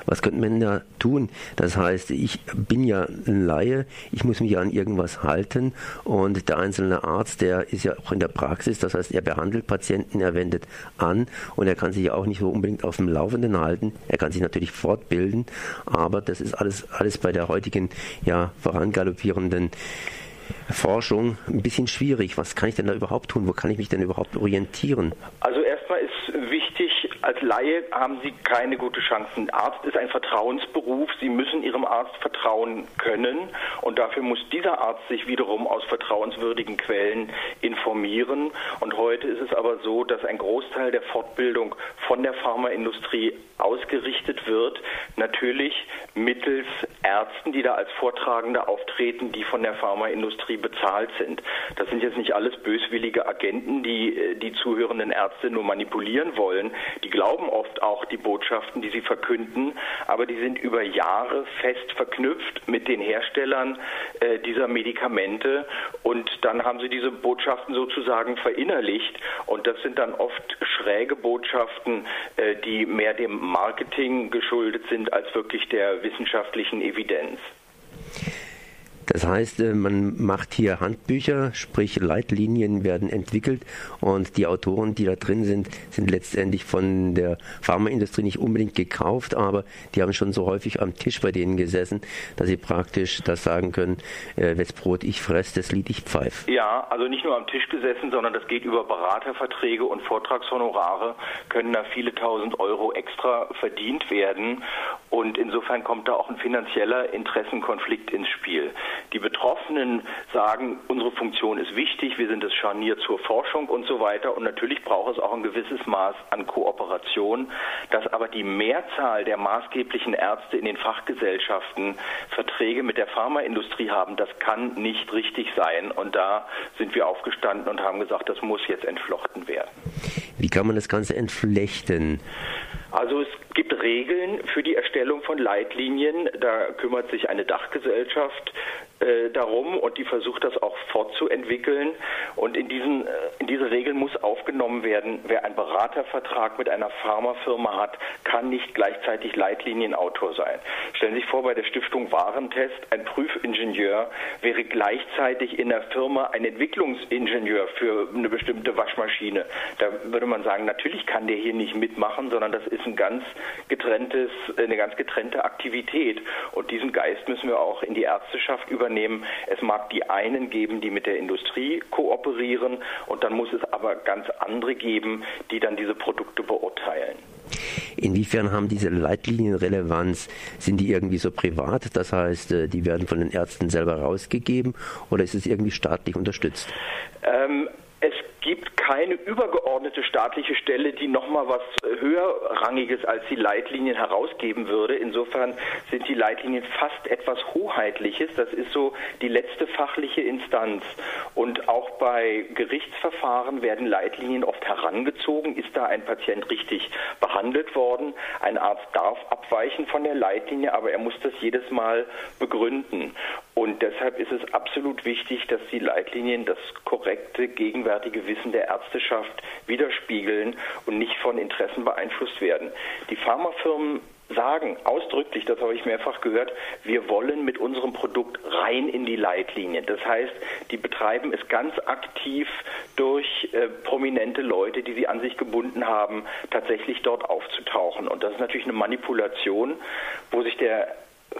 Was könnte man da tun? Das heißt, ich bin ja ein Laie, ich muss mich an irgendwas halten und der einzelne Arzt, der ist ja auch in der Praxis, das heißt, er behandelt Patienten, er wendet an und er kann sich ja auch nicht so unbedingt auf dem Laufenden halten. Er kann sich natürlich fortbilden, aber das ist alles, alles bei der heutigen, ja, vorangaloppierenden Forschung ein bisschen schwierig. Was kann ich denn da überhaupt tun? Wo kann ich mich denn überhaupt orientieren? Also erstmal ist wichtig, als Laie haben Sie keine gute Chance. Ein Arzt ist ein Vertrauensberuf. Sie müssen Ihrem Arzt vertrauen können. Und dafür muss dieser Arzt sich wiederum aus vertrauenswürdigen Quellen informieren. Und heute ist es aber so, dass ein Großteil der Fortbildung von der Pharmaindustrie ausgerichtet wird. Natürlich mittels Ärzten, die da als Vortragende auftreten, die von der Pharmaindustrie bezahlt sind. Das sind jetzt nicht alles böswillige Agenten, die äh, die zuhörenden Ärzte nur manipulieren wollen. Die glauben oft auch die Botschaften, die sie verkünden, aber die sind über Jahre fest verknüpft mit den Herstellern äh, dieser Medikamente und dann haben sie diese Botschaften sozusagen verinnerlicht und das sind dann oft schräge Botschaften, äh, die mehr dem Marketing geschuldet sind als wirklich der wissenschaftlichen Evidenz. Das heißt, äh, man macht hier Handbücher, sprich Leitlinien werden entwickelt und die Autoren, die da drin sind, sind letztendlich von der Pharmaindustrie nicht unbedingt gekauft, aber die haben schon so häufig am Tisch bei denen gesessen, dass sie praktisch das sagen können, äh, wes Brot ich fress, das Lied ich pfeif. Ja, also nicht nur am Tisch gesessen, sondern das geht über Beraterverträge und Vortragshonorare, können da viele tausend Euro extra verdient werden und insofern kommt da auch ein finanzieller Interessenkonflikt ins Spiel. Die Betroffenen sagen, unsere Funktion ist wichtig, wir sind das Scharnier zur Forschung und so weiter. Und natürlich braucht es auch ein gewisses Maß an Kooperation, dass aber die Mehrzahl der maßgeblichen Ärzte in den Fachgesellschaften Verträge mit der Pharmaindustrie haben, das kann nicht richtig sein. Und da sind wir aufgestanden und haben gesagt, das muss jetzt entflochten werden. Wie kann man das Ganze entflechten? Also es gibt Regeln für die Erstellung von Leitlinien. Da kümmert sich eine Dachgesellschaft äh, darum und die versucht das auch fortzuentwickeln. Und in, diesen, äh, in diese Regeln muss aufgenommen werden, wer einen Beratervertrag mit einer Pharmafirma hat, kann nicht gleichzeitig Leitlinienautor sein. Stellen Sie sich vor, bei der Stiftung Warentest, ein Prüfingenieur wäre gleichzeitig in der Firma ein Entwicklungsingenieur für eine bestimmte Waschmaschine. Da würde man sagen, natürlich kann der hier nicht mitmachen, sondern das ist ein ganz getrenntes, eine ganz getrennte Aktivität. Und diesen Geist müssen wir auch in die Ärzteschaft übernehmen. Es mag die einen geben, die mit der Industrie kooperieren und dann muss es aber ganz andere geben, die dann diese Produkte beurteilen. Inwiefern haben diese Leitlinien Relevanz? Sind die irgendwie so privat? Das heißt, äh, die werden von den Ärzten selber rausgegeben oder ist es irgendwie staatlich unterstützt? Ähm, es gibt keine übergeordnete staatliche Stelle, die nochmal was höherrangiges als die Leitlinien herausgeben würde. Insofern sind die Leitlinien fast etwas Hoheitliches. Das ist so die letzte fachliche Instanz. Und auch bei Gerichtsverfahren werden Leitlinien oft herangezogen. Ist da ein Patient richtig behandelt worden? Ein Arzt darf abweichen von der Leitlinie, aber er muss das jedes Mal begründen. Und deshalb ist es absolut wichtig, dass die Leitlinien das korrekte, gegenwärtige Wissen der Ärzteschaft widerspiegeln und nicht von Interessen beeinflusst werden. Die Pharmafirmen sagen ausdrücklich, das habe ich mehrfach gehört, wir wollen mit unserem Produkt rein in die Leitlinien. Das heißt, die betreiben es ganz aktiv durch äh, prominente Leute, die sie an sich gebunden haben, tatsächlich dort aufzutauchen. Und das ist natürlich eine Manipulation, wo sich der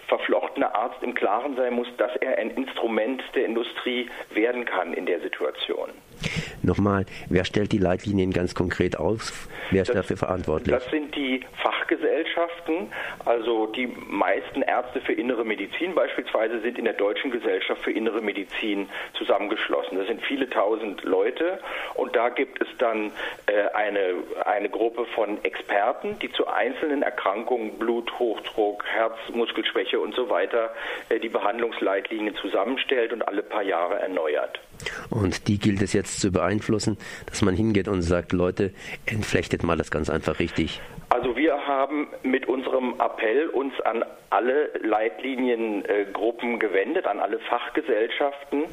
verflochtene Arzt im Klaren sein muss, dass er ein Instrument der Industrie werden kann in der Situation. Nochmal, wer stellt die Leitlinien ganz konkret auf? Wer ist das, dafür verantwortlich? Das sind die Fachgesellschaften, also die meisten Ärzte für innere Medizin beispielsweise sind in der Deutschen Gesellschaft für innere Medizin zusammengeschlossen. Das sind viele tausend Leute und da gibt es dann äh, eine, eine Gruppe von Experten, die zu einzelnen Erkrankungen, Bluthochdruck, Herzmuskelschwäche und so weiter äh, die Behandlungsleitlinien zusammenstellt und alle paar Jahre erneuert. Und die gilt es jetzt zu beeinflussen, dass man hingeht und sagt, Leute, entflechtet mal das ganz einfach richtig. Also wir haben mit unserem Appell uns an alle Leitliniengruppen gewendet, an alle Fachgesellschaften,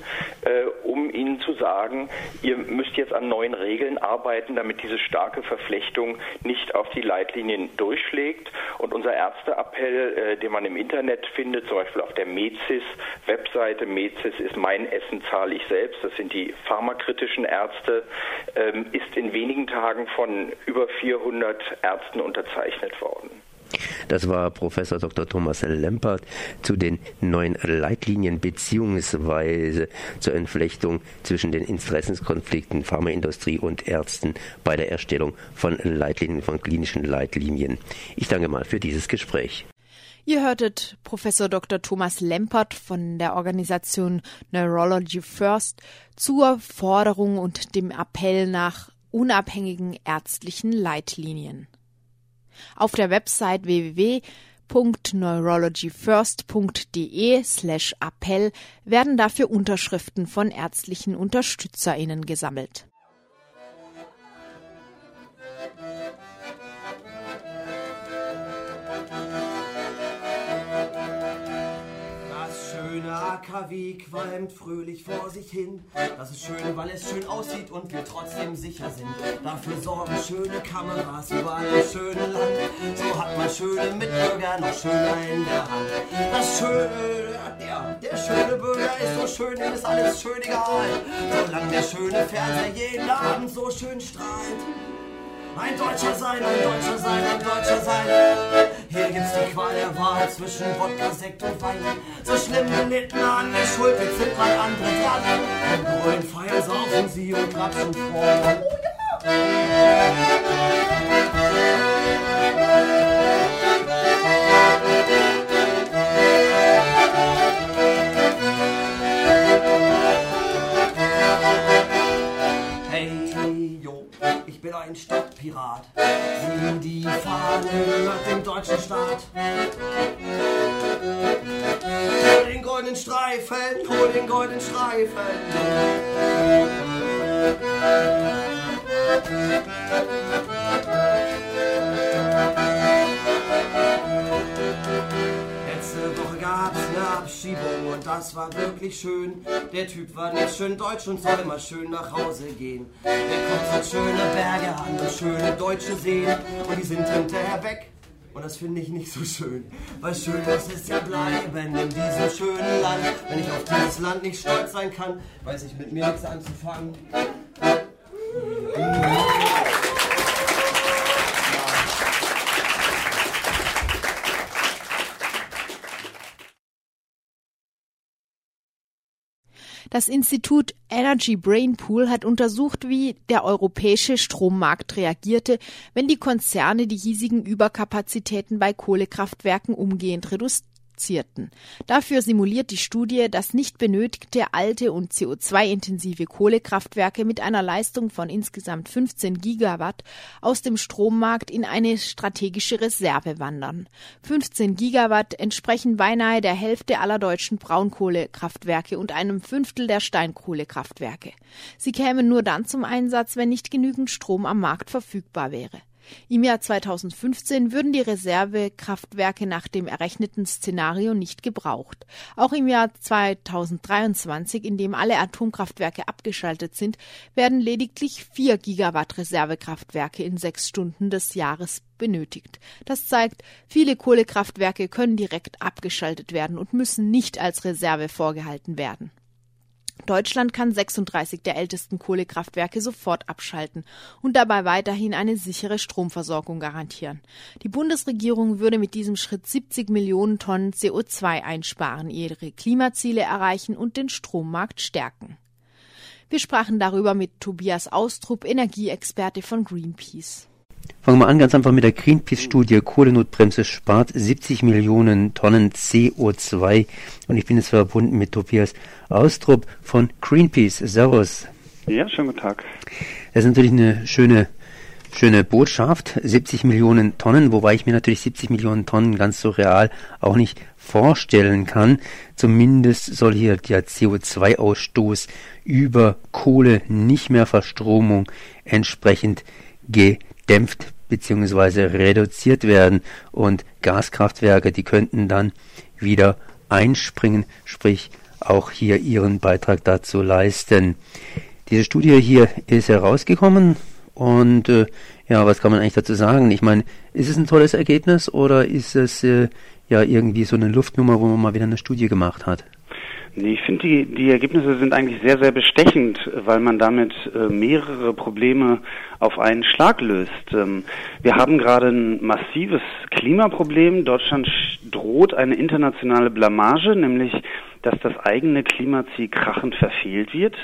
äh, um ihnen zu sagen, ihr müsst jetzt an neuen Regeln arbeiten, damit diese starke Verflechtung nicht auf die Leitlinien durchschlägt. Und unser Ärzteappell, äh, den man im Internet findet, zum Beispiel auf der MEZIS-Webseite, MEZIS ist mein Essen zahle ich selbst, das sind die pharmakritischen Ärzte, ähm, ist in wenigen Tagen von über 400 Ärzten unterzeichnet worden. Das war Professor Dr. Thomas Lempert zu den neuen Leitlinien beziehungsweise zur Entflechtung zwischen den Interessenskonflikten Pharmaindustrie und Ärzten bei der Erstellung von Leitlinien, von klinischen Leitlinien. Ich danke mal für dieses Gespräch. Ihr hörtet Professor Dr. Thomas Lempert von der Organisation Neurology First zur Forderung und dem Appell nach unabhängigen ärztlichen Leitlinien. Auf der Website www.neurologyfirst.de slash Appell werden dafür Unterschriften von ärztlichen UnterstützerInnen gesammelt. Schöne AKW qualmt fröhlich vor sich hin. Das ist schön, weil es schön aussieht und wir trotzdem sicher sind. Dafür sorgen schöne Kameras überall im schönen Land. So hat man schöne Mitbürger noch schöner in der Hand. Das schöne, ja, der schöne Bürger ist so schön, ihm ist alles schön egal. Solange der schöne Fernseher jeden Abend so schön strahlt. Ein Deutscher sein, ein Deutscher sein, ein Deutscher sein. Hier gibt's die Qual der Wahl zwischen Wodka, Sekt und Wein. So schlimm gelitten an der Schuld, wir sind drei andere dran. Im grünen Feier saufen sie und grapschen vor. Oh Hey, bin ein Stadtpirat. Sieh die Fahne gehört dem deutschen Staat. Hol den goldenen Streifen, hol den goldenen Streifen. Letzte Woche gab's eine Abschiebung und das war wirklich schön. Der Typ war nicht schön deutsch und soll mal schön nach Hause gehen. Der kommt hat schöne Berge an und schöne deutsche Seen und die sind hinterher weg. Und das finde ich nicht so schön, weil schön muss es ja bleiben in diesem schönen Land. Wenn ich auf dieses Land nicht stolz sein kann, weiß ich mit mir nichts anzufangen. Das Institut Energy Brain Pool hat untersucht, wie der europäische Strommarkt reagierte, wenn die Konzerne die hiesigen Überkapazitäten bei Kohlekraftwerken umgehend reduzieren reduzierten. Dafür simuliert die Studie, dass nicht benötigte alte und CO2-intensive Kohlekraftwerke mit einer Leistung von insgesamt 15 Gigawatt aus dem Strommarkt in eine strategische Reserve wandern. 15 Gigawatt entsprechen beinahe der Hälfte aller deutschen Braunkohlekraftwerke und einem Fünftel der Steinkohlekraftwerke. Sie kämen nur dann zum Einsatz, wenn nicht genügend Strom am Markt verfügbar wäre. Im Jahr 2015 würden die Reservekraftwerke nach dem errechneten Szenario nicht gebraucht. Auch im Jahr 2023, in dem alle Atomkraftwerke abgeschaltet sind, werden lediglich vier Gigawatt Reservekraftwerke in sechs Stunden des Jahres benötigt. Das zeigt, viele Kohlekraftwerke können direkt abgeschaltet werden und müssen nicht als Reserve vorgehalten werden. Deutschland kann 36 der ältesten Kohlekraftwerke sofort abschalten und dabei weiterhin eine sichere Stromversorgung garantieren. Die Bundesregierung würde mit diesem Schritt 70 Millionen Tonnen CO2 einsparen, ihre Klimaziele erreichen und den Strommarkt stärken. Wir sprachen darüber mit Tobias Austrup, Energieexperte von Greenpeace. Fangen wir an ganz einfach mit der Greenpeace-Studie. Kohlenotbremse spart 70 Millionen Tonnen CO2. Und ich bin jetzt verbunden mit Tobias Austrup von Greenpeace. Servus. Ja, schönen guten Tag. Das ist natürlich eine schöne, schöne Botschaft. 70 Millionen Tonnen, wobei ich mir natürlich 70 Millionen Tonnen ganz so real auch nicht vorstellen kann. Zumindest soll hier der CO2-Ausstoß über Kohle, nicht mehr Verstromung entsprechend gedämpft gedämpft bzw. reduziert werden und Gaskraftwerke, die könnten dann wieder einspringen, sprich auch hier ihren Beitrag dazu leisten. Diese Studie hier ist herausgekommen und äh, ja, was kann man eigentlich dazu sagen? Ich meine, ist es ein tolles Ergebnis oder ist es äh, ja irgendwie so eine Luftnummer, wo man mal wieder eine Studie gemacht hat? Nee, ich finde, die, die Ergebnisse sind eigentlich sehr, sehr bestechend, weil man damit äh, mehrere Probleme auf einen Schlag löst. Ähm, wir haben gerade ein massives Klimaproblem. Deutschland droht eine internationale Blamage, nämlich dass das eigene Klimaziel krachend verfehlt wird.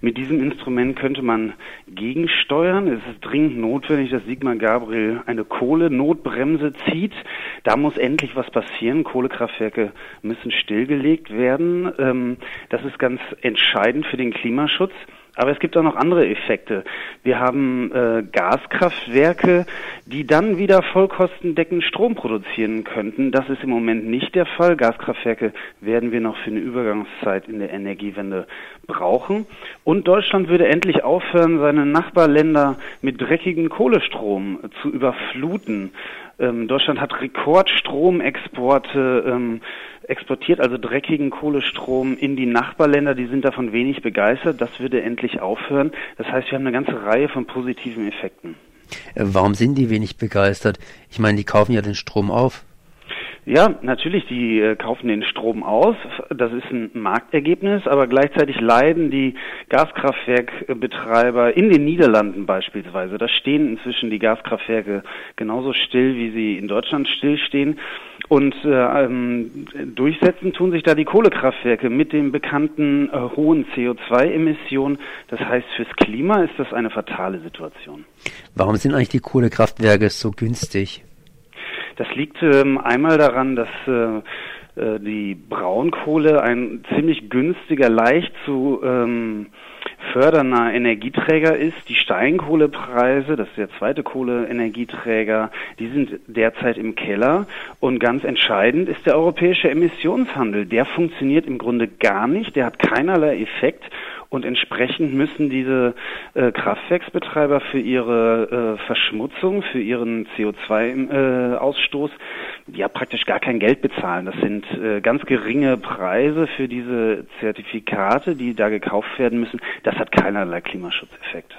Mit diesem Instrument könnte man gegensteuern. Es ist dringend notwendig, dass Sigmar Gabriel eine Kohlenotbremse zieht. Da muss endlich was passieren. Kohlekraftwerke müssen stillgelegt werden. Ähm, das ist ganz entscheidend für den Klimaschutz. Aber es gibt auch noch andere Effekte. Wir haben äh, Gaskraftwerke, die dann wieder vollkostendeckend Strom produzieren könnten. Das ist im Moment nicht der Fall. Gaskraftwerke werden wir noch für eine Übergangszeit in der Energiewende brauchen. Und Deutschland würde endlich aufhören, seine Nachbarländer mit dreckigen Kohlestrom zu überfluten. Ähm, Deutschland hat Rekordstromexporte ähm, exportiert, also dreckigen Kohlestrom in die Nachbarländer. Die sind davon wenig begeistert. Das würde endlich aufhören. Das heißt, wir haben eine ganze Reihe von positiven Effekten. Äh, warum sind die wenig begeistert? Ich meine, die kaufen ja den Strom auf. Ja, natürlich, die äh, kaufen den Strom aus. Das ist ein Marktergebnis, aber gleichzeitig leiden die Gaskraftwerkbetreiber in den Niederlanden beispielsweise. Da stehen inzwischen die Gaskraftwerke genauso still, wie sie in Deutschland stillstehen. Und äh, ähm, durchsetzen tun sich da die Kohlekraftwerke mit den bekannten äh, hohen CO2-Emissionen. Das heißt, fürs Klima ist das eine fatale Situation. Warum sind eigentlich die Kohlekraftwerke so günstig? Das liegt ähm, einmal daran, dass äh, äh, die Braunkohle ein ziemlich günstiger, leicht zu ähm, fördernder Energieträger ist. Die Steinkohlepreise, das ist der zweite Kohleenergieträger, die sind derzeit im Keller. Und ganz entscheidend ist der europäische Emissionshandel. Der funktioniert im Grunde gar nicht, der hat keinerlei Effekt Und entsprechend müssen diese äh, Kraftwerksbetreiber für ihre äh, Verschmutzung, für ihren CO2-Ausstoß äh, ja praktisch gar kein Geld bezahlen. Das sind äh, ganz geringe Preise für diese Zertifikate, die da gekauft werden müssen. Das hat keinerlei Klimaschutzeffekt.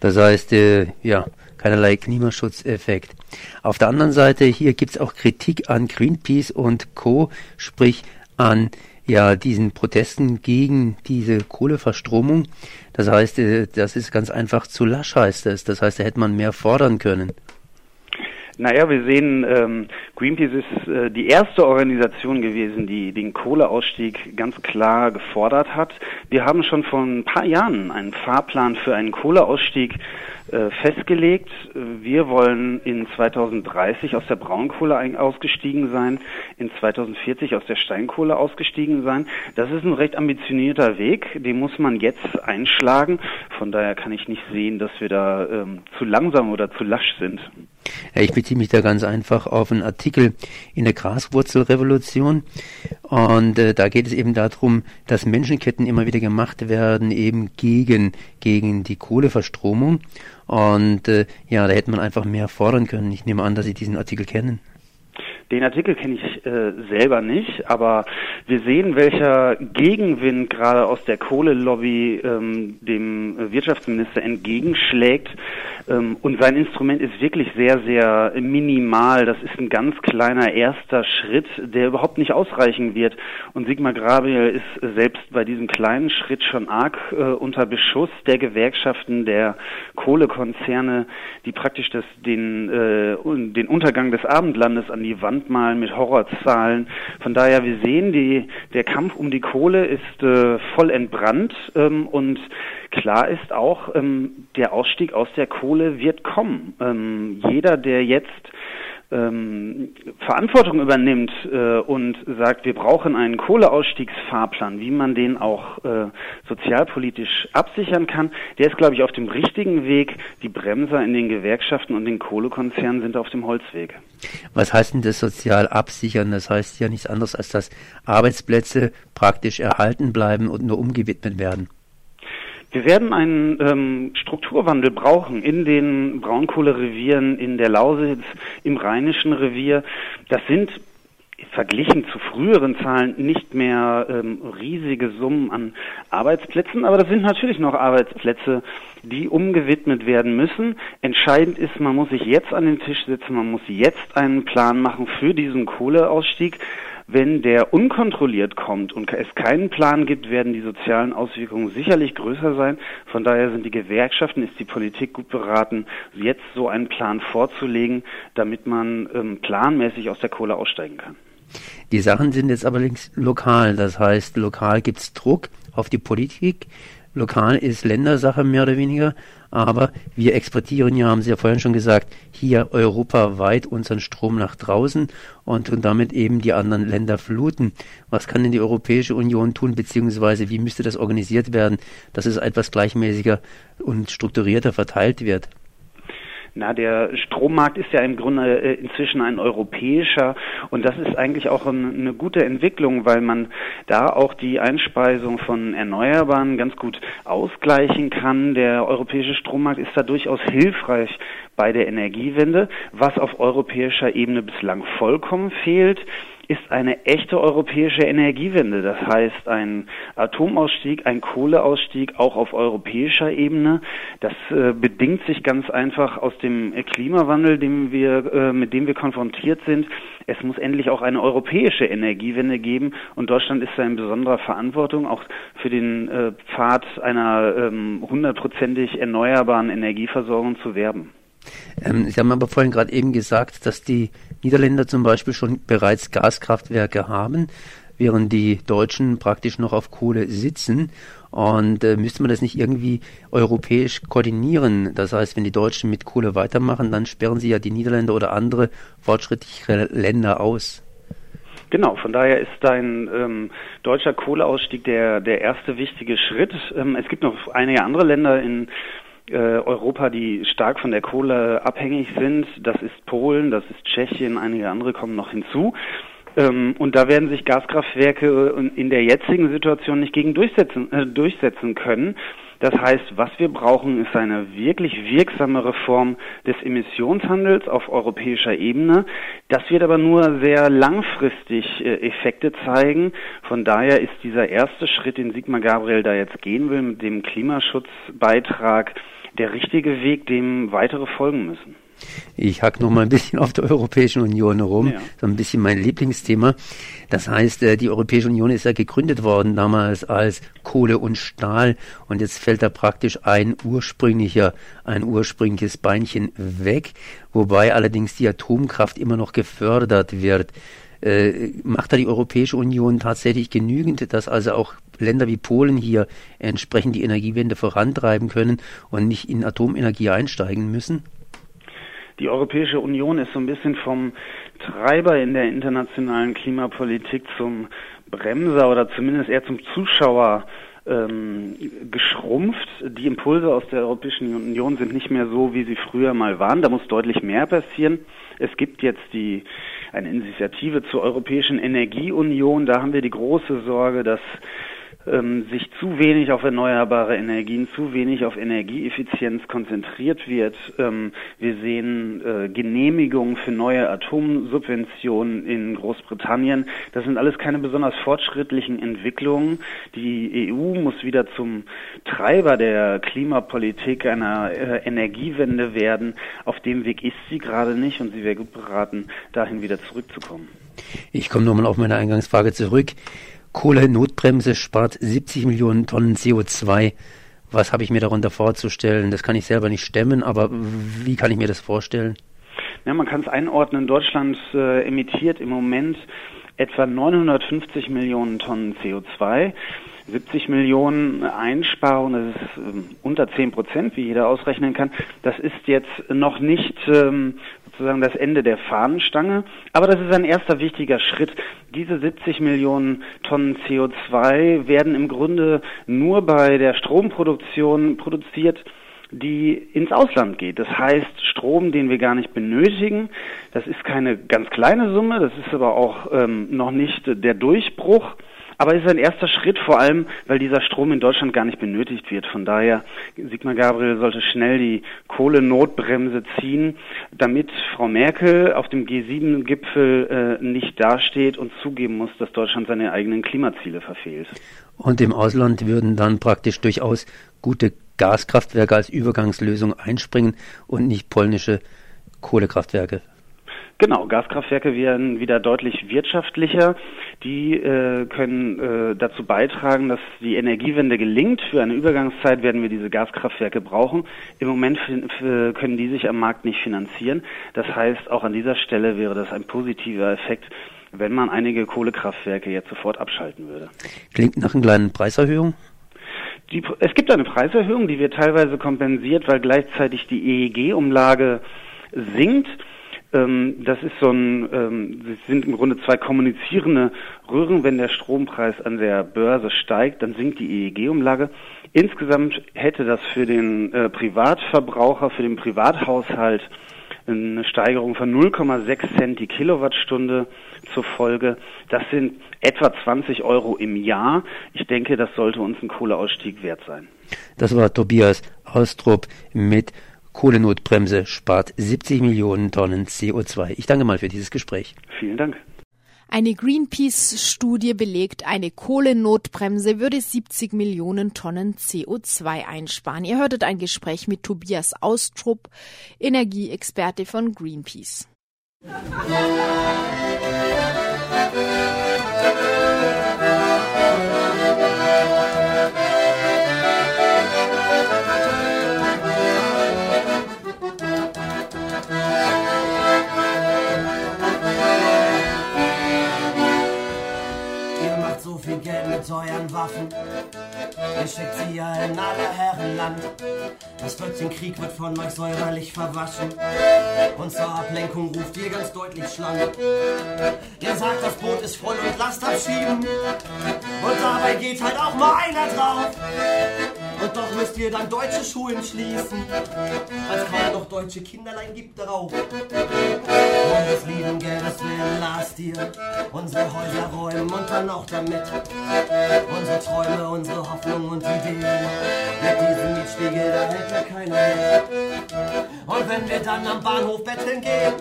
Das heißt, äh, ja, keinerlei Klimaschutzeffekt. Auf der anderen Seite, hier gibt's auch Kritik an Greenpeace und Co., sprich an ja diesen Protesten gegen diese Kohleverstromung. Das heißt, äh, das ist ganz einfach zu lasch, heißt es. Das heißt, da hätte man mehr fordern können. Naja, wir sehen, ähm, Greenpeace ist äh, die erste Organisation gewesen, die den Kohleausstieg ganz klar gefordert hat. Wir haben schon vor ein paar Jahren einen Fahrplan für einen Kohleausstieg festgelegt. Wir wollen in 2030 aus der Braunkohle ausgestiegen sein, in 2040 aus der Steinkohle ausgestiegen sein. Das ist ein recht ambitionierter Weg, den muss man jetzt einschlagen. Von daher kann ich nicht sehen, dass wir da ähm, zu langsam oder zu lasch sind. Ja, ich beziehe mich da ganz einfach auf einen Artikel in der Graswurzelrevolution. Und äh, da geht es eben darum, dass Menschenketten immer wieder gemacht werden, eben gegen, gegen die Kohleverstromung. Und äh, ja, da hätte man einfach mehr fordern können. Ich nehme an, dass Sie diesen Artikel kennen. Den Artikel kenne ich äh, selber nicht, aber wir sehen, welcher Gegenwind gerade aus der Kohlelobby ähm, dem Wirtschaftsminister entgegenschlägt. Ähm, und sein Instrument ist wirklich sehr, sehr minimal. Das ist ein ganz kleiner erster Schritt, der überhaupt nicht ausreichen wird. Und Sigmar Grabiel ist selbst bei diesem kleinen Schritt schon arg äh, unter Beschuss der Gewerkschaften, der Kohlekonzerne, die praktisch das, den, äh, den Untergang des Abendlandes an die Wand malen mit Horrorzahlen. Von daher, wir sehen, die, der Kampf um die Kohle ist äh, voll entbrannt ähm, und klar ist auch, ähm, der Ausstieg aus der Kohle wird kommen. Ähm, jeder, der jetzt ähm, Verantwortung übernimmt äh, und sagt, wir brauchen einen Kohleausstiegsfahrplan, wie man den auch äh, sozialpolitisch absichern kann, der ist, glaube ich, auf dem richtigen Weg. Die Bremser in den Gewerkschaften und den Kohlekonzernen sind auf dem Holzweg. Was heißt denn das sozial absichern? Das heißt ja nichts anderes, als dass Arbeitsplätze praktisch erhalten bleiben und nur umgewidmet werden. Wir werden einen ähm, Strukturwandel brauchen in den Braunkohlerevieren, in der Lausitz, im Rheinischen Revier. Das sind verglichen zu früheren Zahlen nicht mehr ähm, riesige Summen an Arbeitsplätzen, aber das sind natürlich noch Arbeitsplätze, die umgewidmet werden müssen. Entscheidend ist, man muss sich jetzt an den Tisch setzen, man muss jetzt einen Plan machen für diesen Kohleausstieg. Wenn der unkontrolliert kommt und es keinen Plan gibt, werden die sozialen Auswirkungen sicherlich größer sein. Von daher sind die Gewerkschaften, ist die Politik gut beraten, jetzt so einen Plan vorzulegen, damit man ähm, planmäßig aus der Kohle aussteigen kann. Die Sachen sind jetzt allerdings lokal. Das heißt, lokal gibt es Druck auf die Politik. Lokal ist Ländersache mehr oder weniger, aber wir exportieren ja, haben Sie ja vorhin schon gesagt, hier europaweit unseren Strom nach draußen und, und damit eben die anderen Länder fluten. Was kann denn die Europäische Union tun, beziehungsweise wie müsste das organisiert werden, dass es etwas gleichmäßiger und strukturierter verteilt wird? Na, der Strommarkt ist ja im Grunde äh, inzwischen ein europäischer und das ist eigentlich auch eine gute Entwicklung, weil man da auch die Einspeisung von Erneuerbaren ganz gut ausgleichen kann. Der europäische Strommarkt ist da durchaus hilfreich bei der Energiewende, was auf europäischer Ebene bislang vollkommen fehlt ist eine echte europäische Energiewende. Das heißt, ein Atomausstieg, ein Kohleausstieg auch auf europäischer Ebene. Das äh, bedingt sich ganz einfach aus dem Klimawandel, dem wir, äh, mit dem wir konfrontiert sind. Es muss endlich auch eine europäische Energiewende geben und Deutschland ist da in besonderer Verantwortung, auch für den äh, Pfad einer ähm, hundertprozentig erneuerbaren Energieversorgung zu werben. Ähm, Sie haben aber vorhin gerade eben gesagt, dass die Niederländer zum Beispiel schon bereits Gaskraftwerke haben, während die Deutschen praktisch noch auf Kohle sitzen. Und äh, müsste man das nicht irgendwie europäisch koordinieren? Das heißt, wenn die Deutschen mit Kohle weitermachen, dann sperren sie ja die Niederländer oder andere fortschrittliche Länder aus. Genau, von daher ist ein ähm, deutscher Kohleausstieg der, der erste wichtige Schritt. Ähm, es gibt noch einige andere Länder in äh, Europa, die stark von der Kohle abhängig sind. Das ist Polen, das ist Tschechien, einige andere kommen noch hinzu. Ähm, und da werden sich Gaskraftwerke äh, in der jetzigen Situation nicht gegen durchsetzen, äh, durchsetzen können. Das heißt, was wir brauchen, ist eine wirklich wirksame Reform des Emissionshandels auf europäischer Ebene. Das wird aber nur sehr langfristig äh, Effekte zeigen. Von daher ist dieser erste Schritt, den Sigmar Gabriel da jetzt gehen will, mit dem Klimaschutzbeitrag, der richtige Weg, dem weitere folgen müssen. Ich hack noch mal ein bisschen auf der Europäischen Union herum, ja. so ein bisschen mein Lieblingsthema. Das heißt, äh, die Europäische Union ist ja gegründet worden damals als Kohle und Stahl und jetzt fällt da praktisch ein ursprünglicher, ein ursprüngliches Beinchen weg, wobei allerdings die Atomkraft immer noch gefördert wird. Äh, macht da die Europäische Union tatsächlich genügend, dass also auch Länder wie Polen hier entsprechend die Energiewende vorantreiben können und nicht in Atomenergie einsteigen müssen? Die Europäische Union ist so ein bisschen vom Treiber in der internationalen Klimapolitik zum Bremser oder zumindest eher zum Zuschauer ähm, geschrumpft. Die Impulse aus der Europäischen Union sind nicht mehr so, wie sie früher mal waren. Da muss deutlich mehr passieren. Es gibt jetzt die eine Initiative zur Europäischen Energieunion. Da haben wir die große Sorge, dass ähm, sich zu wenig auf erneuerbare Energien, zu wenig auf Energieeffizienz konzentriert wird. Ähm, wir sehen äh, Genehmigungen für neue Atomsubventionen in Großbritannien. Das sind alles keine besonders fortschrittlichen Entwicklungen. Die EU muss wieder zum Treiber der Klimapolitik einer äh, Energiewende werden. Auf dem Weg ist sie gerade nicht und sie wäre gut beraten, dahin wieder zurückzukommen. Ich komme nochmal auf meine Eingangsfrage zurück. Kohle-Notbremse spart 70 Millionen Tonnen CO2. Was habe ich mir darunter vorzustellen? Das kann ich selber nicht stemmen, aber wie kann ich mir das vorstellen? Ja, man kann es einordnen. Deutschland äh, emittiert im Moment etwa 950 Millionen Tonnen CO2. 70 Millionen Einsparung, das ist ähm, unter 10 Prozent, wie jeder ausrechnen kann. Das ist jetzt noch nicht ähm, sozusagen das Ende der Fahnenstange. Aber das ist ein erster wichtiger Schritt. Diese 70 Millionen Tonnen CO2 werden im Grunde nur bei der Stromproduktion produziert, die ins Ausland geht. Das heißt, Strom, den wir gar nicht benötigen. Das ist keine ganz kleine Summe, das ist aber auch ähm, noch nicht der Durchbruch. Aber es ist ein erster Schritt, vor allem, weil dieser Strom in Deutschland gar nicht benötigt wird. Von daher, Sigmar Gabriel sollte schnell die Kohlenotbremse ziehen, damit Frau Merkel auf dem G7-Gipfel äh, nicht dasteht und zugeben muss, dass Deutschland seine eigenen Klimaziele verfehlt. Und im Ausland würden dann praktisch durchaus gute Gaskraftwerke als Übergangslösung einspringen und nicht polnische Kohlekraftwerke. Genau, Gaskraftwerke werden wieder deutlich wirtschaftlicher. Die äh, können äh, dazu beitragen, dass die Energiewende gelingt. Für eine Übergangszeit werden wir diese Gaskraftwerke brauchen. Im Moment können die sich am Markt nicht finanzieren. Das heißt, auch an dieser Stelle wäre das ein positiver Effekt, wenn man einige Kohlekraftwerke jetzt sofort abschalten würde. Klingt nach einer kleinen Preiserhöhung? Die, es gibt eine Preiserhöhung, die wird teilweise kompensiert, weil gleichzeitig die EEG-Umlage sinkt. Ähm, das ist so ein, ähm, sind im Grunde zwei kommunizierende Röhren. Wenn der Strompreis an der Börse steigt, dann sinkt die EEG-Umlage. Insgesamt hätte das für den äh, Privatverbraucher, für den Privathaushalt eine Steigerung von 0,6 Cent die Kilowattstunde zur Folge. Das sind etwa 20 Euro im Jahr. Ich denke, das sollte uns ein Kohleausstieg wert sein. Das war Tobias Austrup mit Kohlenotbremse spart 70 Millionen Tonnen CO2. Ich danke mal für dieses Gespräch. Vielen Dank. Eine Greenpeace-Studie belegt, eine Kohlenotbremse würde 70 Millionen Tonnen CO2 einsparen. Ihr hörtet ein Gespräch mit Tobias Austrup, Energieexperte von Greenpeace. Schickt sie ja in aller Herrenland. Das Flötzchenkrieg wird von euch säuberlich verwaschen. Und zur Ablenkung ruft ihr ganz deutlich Schlange. Ihr sagt, das Boot ist voll und lasst abschieben. Und dabei geht halt auch mal einer drauf. Und doch müsst ihr dann deutsche Schulen schließen, es kaum noch deutsche Kinderlein gibt darauf. Des lieben Geldes willen lasst dir unsere Häuser räumen und dann auch damit unsere Träume, unsere Hoffnung und Ideen. Mit diesem Mietspiegel, da hält mir keiner mit. Und wenn wir dann am Bahnhof betteln gehen,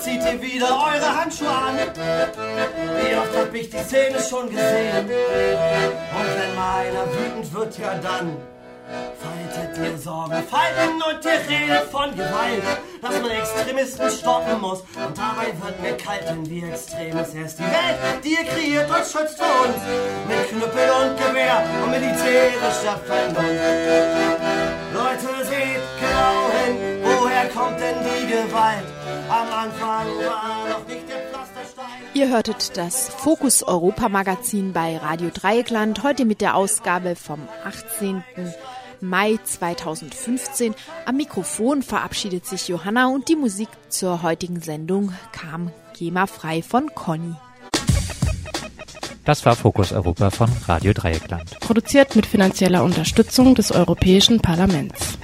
zieht ihr wieder eure Handschuhe an. Wie oft hab ich die Szene schon gesehen? Und wenn mal einer wütend wird, ja dann faltet ihr Sorgen, falten und ihr redet von Gewalt, dass man Extremisten stoppen muss. Und dabei wird mir kalt, denn wie extrem ist erst die Welt, die ihr kreiert und schützt für uns. Mit Knüppel und Gewehr und militärischer Vernunft. Leute, seht genau hin, woher kommt denn die Gewalt? Am Anfang war noch nicht der. Ihr hörtet das Fokus Europa Magazin bei Radio Dreieckland, heute mit der Ausgabe vom 18. Mai 2015. Am Mikrofon verabschiedet sich Johanna und die Musik zur heutigen Sendung kam GEMA-frei von Conny. Das war Fokus Europa von Radio Dreieckland. Produziert mit finanzieller Unterstützung des Europäischen Parlaments.